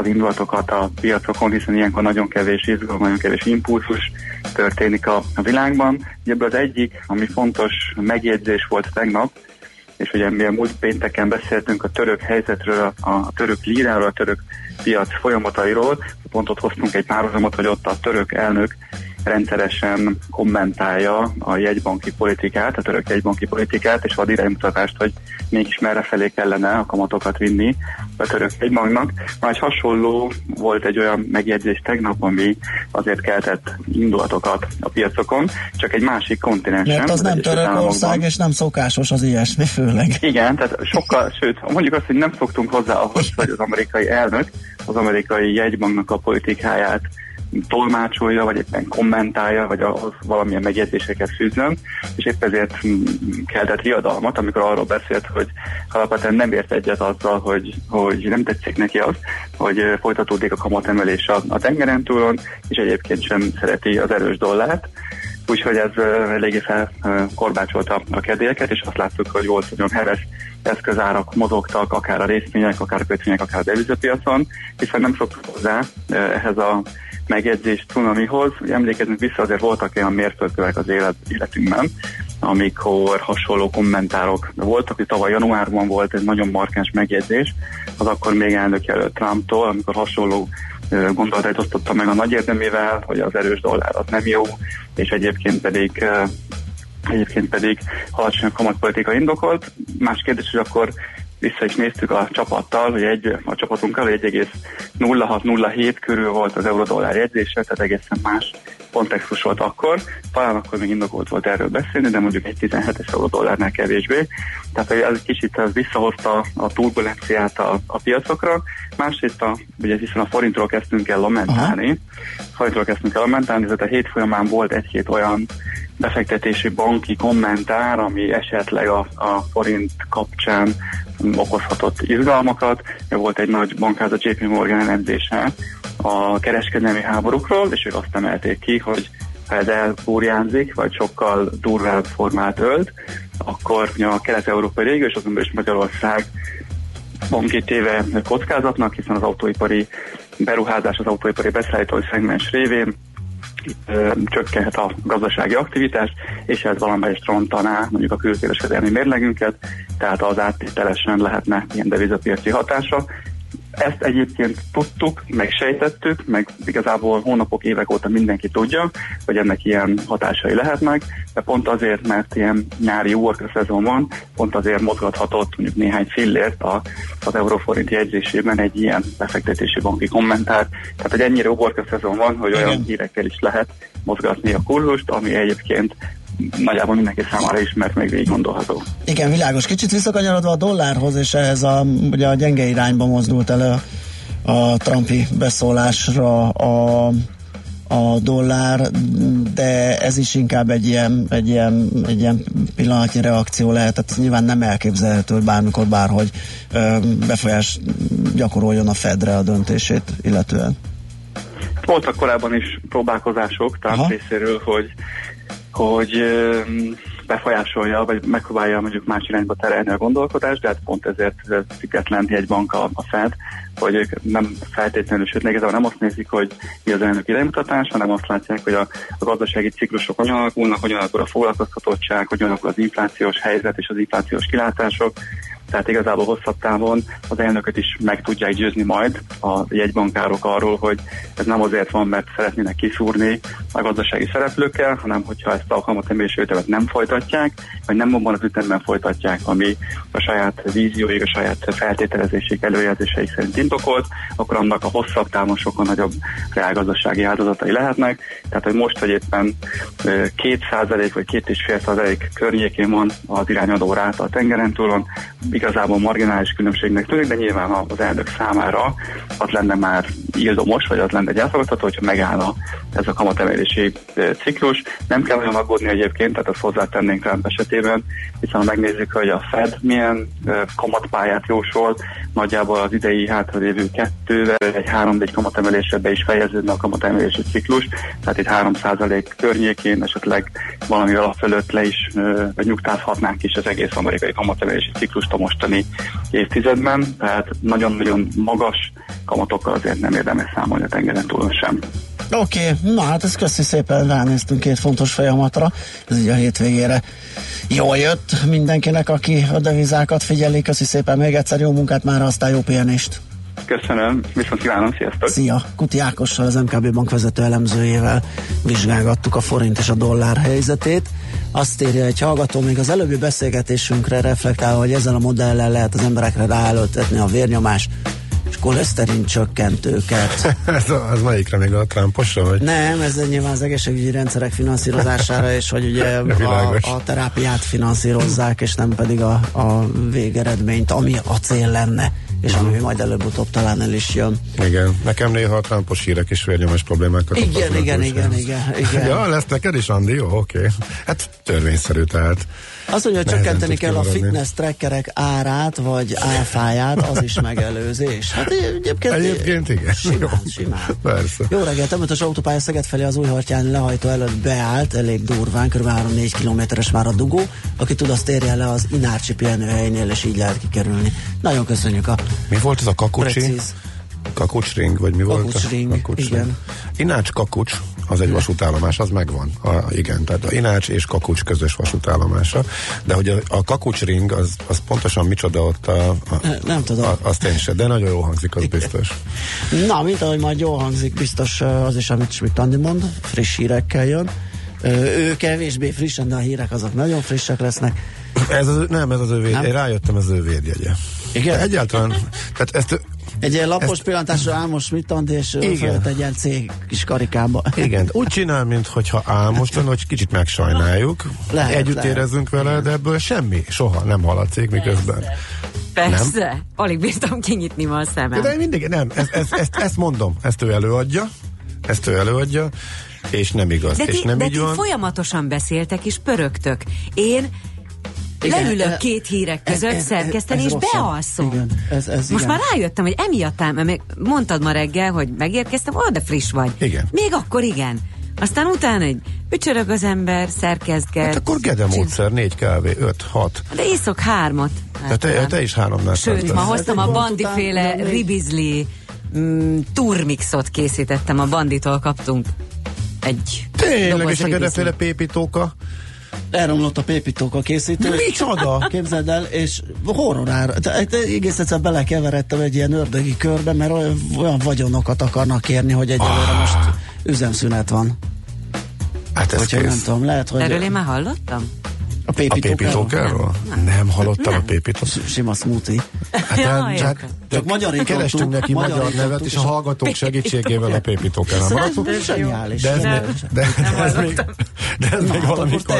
az indulatokat a piacokon, hiszen ilyenkor nagyon kevés izgalom, nagyon kevés impulzus történik a, a világban. Ebből az egyik, ami fontos megjegyzés volt tegnap, és ugye mi a múlt pénteken beszéltünk a török helyzetről, a, a török líráról, a török piac folyamatairól, pont ott hoztunk egy párhuzamot, hogy ott a török elnök rendszeresen kommentálja a jegybanki politikát, a török jegybanki politikát, és ad iránymutatást, hogy mégis merre felé kellene a kamatokat vinni a török jegybanknak. Már egy hasonló volt egy olyan megjegyzés tegnap, ami azért keltett indulatokat a piacokon, csak egy másik kontinensen. Mert az nem Törökország, és nem szokásos az ilyesmi főleg. Igen, tehát sokkal, sőt, mondjuk azt, hogy nem szoktunk hozzá ahhoz, hogy az amerikai elnök az amerikai jegybanknak a politikáját tolmácsolja, vagy éppen kommentálja, vagy ahhoz valamilyen megjegyzéseket fűzön, és épp ezért keltett riadalmat, amikor arról beszélt, hogy alapvetően nem ért egyet azzal, hogy, hogy nem tetszik neki az, hogy folytatódik a kamatemelés a, a tengeren túlon, és egyébként sem szereti az erős dollárt, úgyhogy ez eléggé felkorbácsolta a kedélyeket, és azt láttuk, hogy volt nagyon heves eszközárak mozogtak, akár a részvények, akár a kötvények, akár a devizapiacon, hiszen nem szoktuk hozzá ehhez a megjegyzés cunamihoz. Ugye emlékezünk vissza, azért voltak olyan mérföldkövek az élet, életünkben, amikor hasonló kommentárok voltak, hogy tavaly januárban volt egy nagyon markáns megjegyzés, az akkor még elnök jelölt Trumptól, amikor hasonló gondolatait osztotta meg a nagy érdemével, hogy az erős dollár az nem jó, és egyébként pedig egyébként pedig alacsony kamatpolitika indokolt. Más kérdés, hogy akkor vissza is néztük a csapattal, hogy egy, a csapatunkkal, hogy 1,0607 körül volt az euró-dollár jegyzése, tehát egészen más kontextus volt akkor. Talán akkor még indokolt volt erről beszélni, de mondjuk egy 17-es euró-dollárnál kevésbé. Tehát ez egy kicsit visszahozta a turbulenciát a, a piacokra. Másrészt, a, ugye hiszen a forintról kezdtünk el lamentálni, Aha. forintról kezdtünk el lamentálni, tehát a hét folyamán volt egy-két olyan befektetési banki kommentár, ami esetleg a, a forint kapcsán okozhatott izgalmakat. Volt egy nagy bankház, a JP Morgan elemzése a kereskedelmi háborúkról, és ők azt emelték ki, hogy ha ez elfúrjánzik, vagy sokkal durvább formát ölt, akkor a kelet-európai régió, és azonban is Magyarország van téve kockázatnak, hiszen az autóipari beruházás, az autóipari beszállítói szegmens révén csökkenhet a gazdasági aktivitás, és ez valamelyest rontaná mondjuk a külkereskedelmi mérlegünket, tehát az áttételesen lehetne ilyen devizapiaci hatása. Ezt egyébként tudtuk, meg sejtettük, meg igazából hónapok, évek óta mindenki tudja, hogy ennek ilyen hatásai lehetnek, de pont azért, mert ilyen nyári uborka szezon van, pont azért mozgathatott mondjuk néhány fillért a, az euróforint jegyzésében egy ilyen befektetési banki kommentár. Tehát, hogy ennyire uborka szezon van, hogy olyan Igen. hírekkel is lehet mozgatni a kurzust, ami egyébként nagyjából mindenki számára ismert, még végig gondolható. Igen, világos. Kicsit visszakanyarodva a dollárhoz, és ehhez a, ugye a gyenge irányba mozdult elő a Trumpi beszólásra a, a dollár, de ez is inkább egy ilyen, egy ilyen, egy ilyen pillanatnyi reakció lehet, tehát nyilván nem elképzelhető, hogy bármikor bárhogy befolyás gyakoroljon a Fedre a döntését illetően. Voltak korábban is próbálkozások Trump részéről, hogy hogy befolyásolja, vagy megpróbálja mondjuk más irányba terelni a gondolkodást, de hát pont ezért független egy bank a, a Fed, hogy ők nem feltétlenül, sőt igazából nem azt nézik, hogy mi az elnök iránymutatás, hanem azt látják, hogy a, a gazdasági ciklusok hogyan alakulnak, hogyan alakul a foglalkoztatottság, hogyan alakul az inflációs helyzet és az inflációs kilátások, tehát igazából hosszabb távon az elnököt is meg tudják győzni majd a jegybankárok arról, hogy ez nem azért van, mert szeretnének kiszúrni a gazdasági szereplőkkel, hanem hogyha ezt a kamatemési ütemet nem folytatják, vagy nem abban az ütemben folytatják, ami a saját vízióig, a saját feltételezéség előjelzéseik szerint indokolt, akkor annak a hosszabb távon sokkal nagyobb reálgazdasági áldozatai lehetnek. Tehát, hogy most, hogy éppen 2% vagy 2,5% környékén van az irányadó ráta a tengeren túlon, igazából marginális különbségnek tűnik, de nyilván az elnök számára az lenne már ildomos, vagy az lenne egy elfogadható, hogyha megáll a, ez a kamatemelési ciklus. Nem kell olyan aggódni egyébként, tehát azt hozzátennénk Trump esetében, hiszen ha megnézzük, hogy a Fed milyen kamatpályát jósol, nagyjából az idei hátralévő kettővel egy három egy kamatemelésre be is fejeződne a kamatemelési ciklus, tehát itt 3% környékén esetleg valami alap fölött le is, vagy nyugtázhatnánk is az egész amerikai kamatemelési ciklust a mostani évtizedben, tehát nagyon-nagyon magas kamatokkal azért nem érdemes számolni a tengeren túlon sem. Oké, okay, na hát ezt köszi szépen, ránéztünk két fontos folyamatra, ez így a hétvégére jól jött mindenkinek, aki a devizákat figyeli, köszi szépen még egyszer, jó munkát már, aztán jó pihenést! Köszönöm, viszont kívánom, sziasztok! Szia! Kuti Ákossal, az MKB bank vezető elemzőjével vizsgálgattuk a forint és a dollár helyzetét. Azt írja egy hallgató, még az előbbi beszélgetésünkre reflektál, hogy ezzel a modellel lehet az emberekre ráelőtetni a vérnyomás és koleszterin csökkentőket. ez, a, az melyikre még a Trumposra? Vagy? Nem, ez nyilván az egészségügyi rendszerek finanszírozására, és hogy ugye a, a terápiát finanszírozzák, és nem pedig a, a végeredményt, ami a cél lenne és ami majd előbb-utóbb talán el is jön. Igen, nekem néha a Trumpos hírek és vérnyomás problémákat Igen, igen, igen, igen, igen. Ja, lesz neked is, Andi? Jó, oké. Okay. Hát törvényszerű, tehát az, hogy csökkenteni kell a fitness trackerek árát, vagy áfáját, az is megelőzés. Hát egyébként, egyébként igen. Simán, simán. Persze. Jó reggelt, az autópálya Szeged felé az újhartyán lehajtó előtt beállt, elég durván, kb. 3-4 kilométeres már a dugó. Aki tud, azt érje le az Inárcsi pihenőhelynél, és így lehet kikerülni. Nagyon köszönjük a Mi volt ez a kakucsi? Precíz. Kakucsring, vagy mi volt? Kakucsring, Kakucsring. igen. Inács Kakucs, az egy vasútállomás, az megvan. A, igen, tehát a Inács és Kakucs közös vasútállomása. De hogy a, a Kakucsring, az, az pontosan micsoda ott a, a Nem tudom. A, azt én sem, de nagyon jó hangzik, az biztos. Na, mint ahogy majd jól hangzik, biztos az is, amit Schmidt Andi mond, friss hírekkel jön. Ő kevésbé frissen, de a hírek azok nagyon frissek lesznek. Ez az, nem, ez az ő véd, én rájöttem, ez az ő védjegye. Igen? Egyáltalán, tehát ezt egy ilyen lapos ezt... pillantásra Álmos Smittand, és felett egy ilyen cég kis karikába. Igen, úgy csinál, mintha Álmos lenne, hogy kicsit megsajnáljuk, lehet, együtt lehet. érezzünk vele, de ebből semmi, soha nem hallatszik miközben. Persze, nem? alig bírtam kinyitni ma a szemem. De mindig, nem, ezt, ezt, ezt, ezt mondom, ezt ő előadja, ezt ő előadja, és nem igaz, de ti, és nem de így ti van. folyamatosan beszéltek és pörögtök. Én igen, leülök két hírek között ez, szerkeszteni, ez, ez és bealszom. Igen, ez, ez, Most igen. már rájöttem, hogy emiatt mert mondtad ma reggel, hogy megérkeztem, ó, de friss vagy. Igen. Még akkor igen. Aztán utána egy ücsörög az ember, szerkezget. Hát akkor Gede módszer, 4 kávé, 5, 6. De iszok hármat. De te, te is háromnál Sőt, ma hoztam a bandiféle ribizli mm, turmixot készítettem, a banditól kaptunk egy Tényleg, és a. Gedeféle pépítóka. Elromlott a pépítóka készítő. Micsoda? Képzeld el, és de egész egyszer belekeveredtem egy ilyen ördögi körbe, mert olyan, olyan vagyonokat akarnak kérni, hogy egyelőre most üzemszünet van. Hát ez Hogyha nem tudom, lehet, hogy Erről én már hallottam? A A pépítókáról. pépítókáról? Nem hallottam a pépítókáról. Sima smoothie. Hát, Jaj, hát. Csak magyarítottuk. Kerestünk neki magyar, magyarítottuk, nevet, és a a- hallgatók segítségével a pépítókánál maradtunk. Ez zseniális. De ez, Nem. még, de, de ez még, de ez Na, még valamikor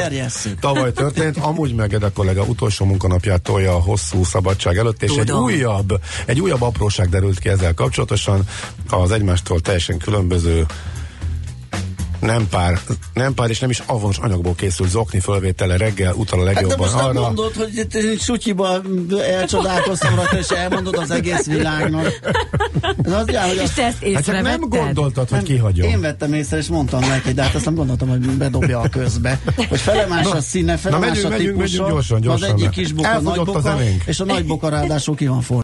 tavaly történt. Amúgy meg Ede kollega utolsó munkanapját tolja a hosszú szabadság előtt, és egy újabb, egy újabb apróság derült ki ezzel kapcsolatosan. Az egymástól teljesen különböző nem pár, nem pár és nem is avons anyagból készült zokni fölvétele reggel utal a Hát de legjobban most nem arra. mondod, hogy itt sutyiba elcsodálkoztam rajta, és elmondod az egész világnak. Ez azt jelenti, hogy És te ezt Hát csak nem gondoltad, hogy Nem, kihagyom. Én vettem észre, és mondtam neki, de hát azt nem gondoltam, hogy bedobja a közbe. Hogy felemás a színe, felemás megyünk, a típusa, megyünk gyorsan, gyorsan, az egyik kis boka, nagy boka, és a nagy boka ráadásul ki van for.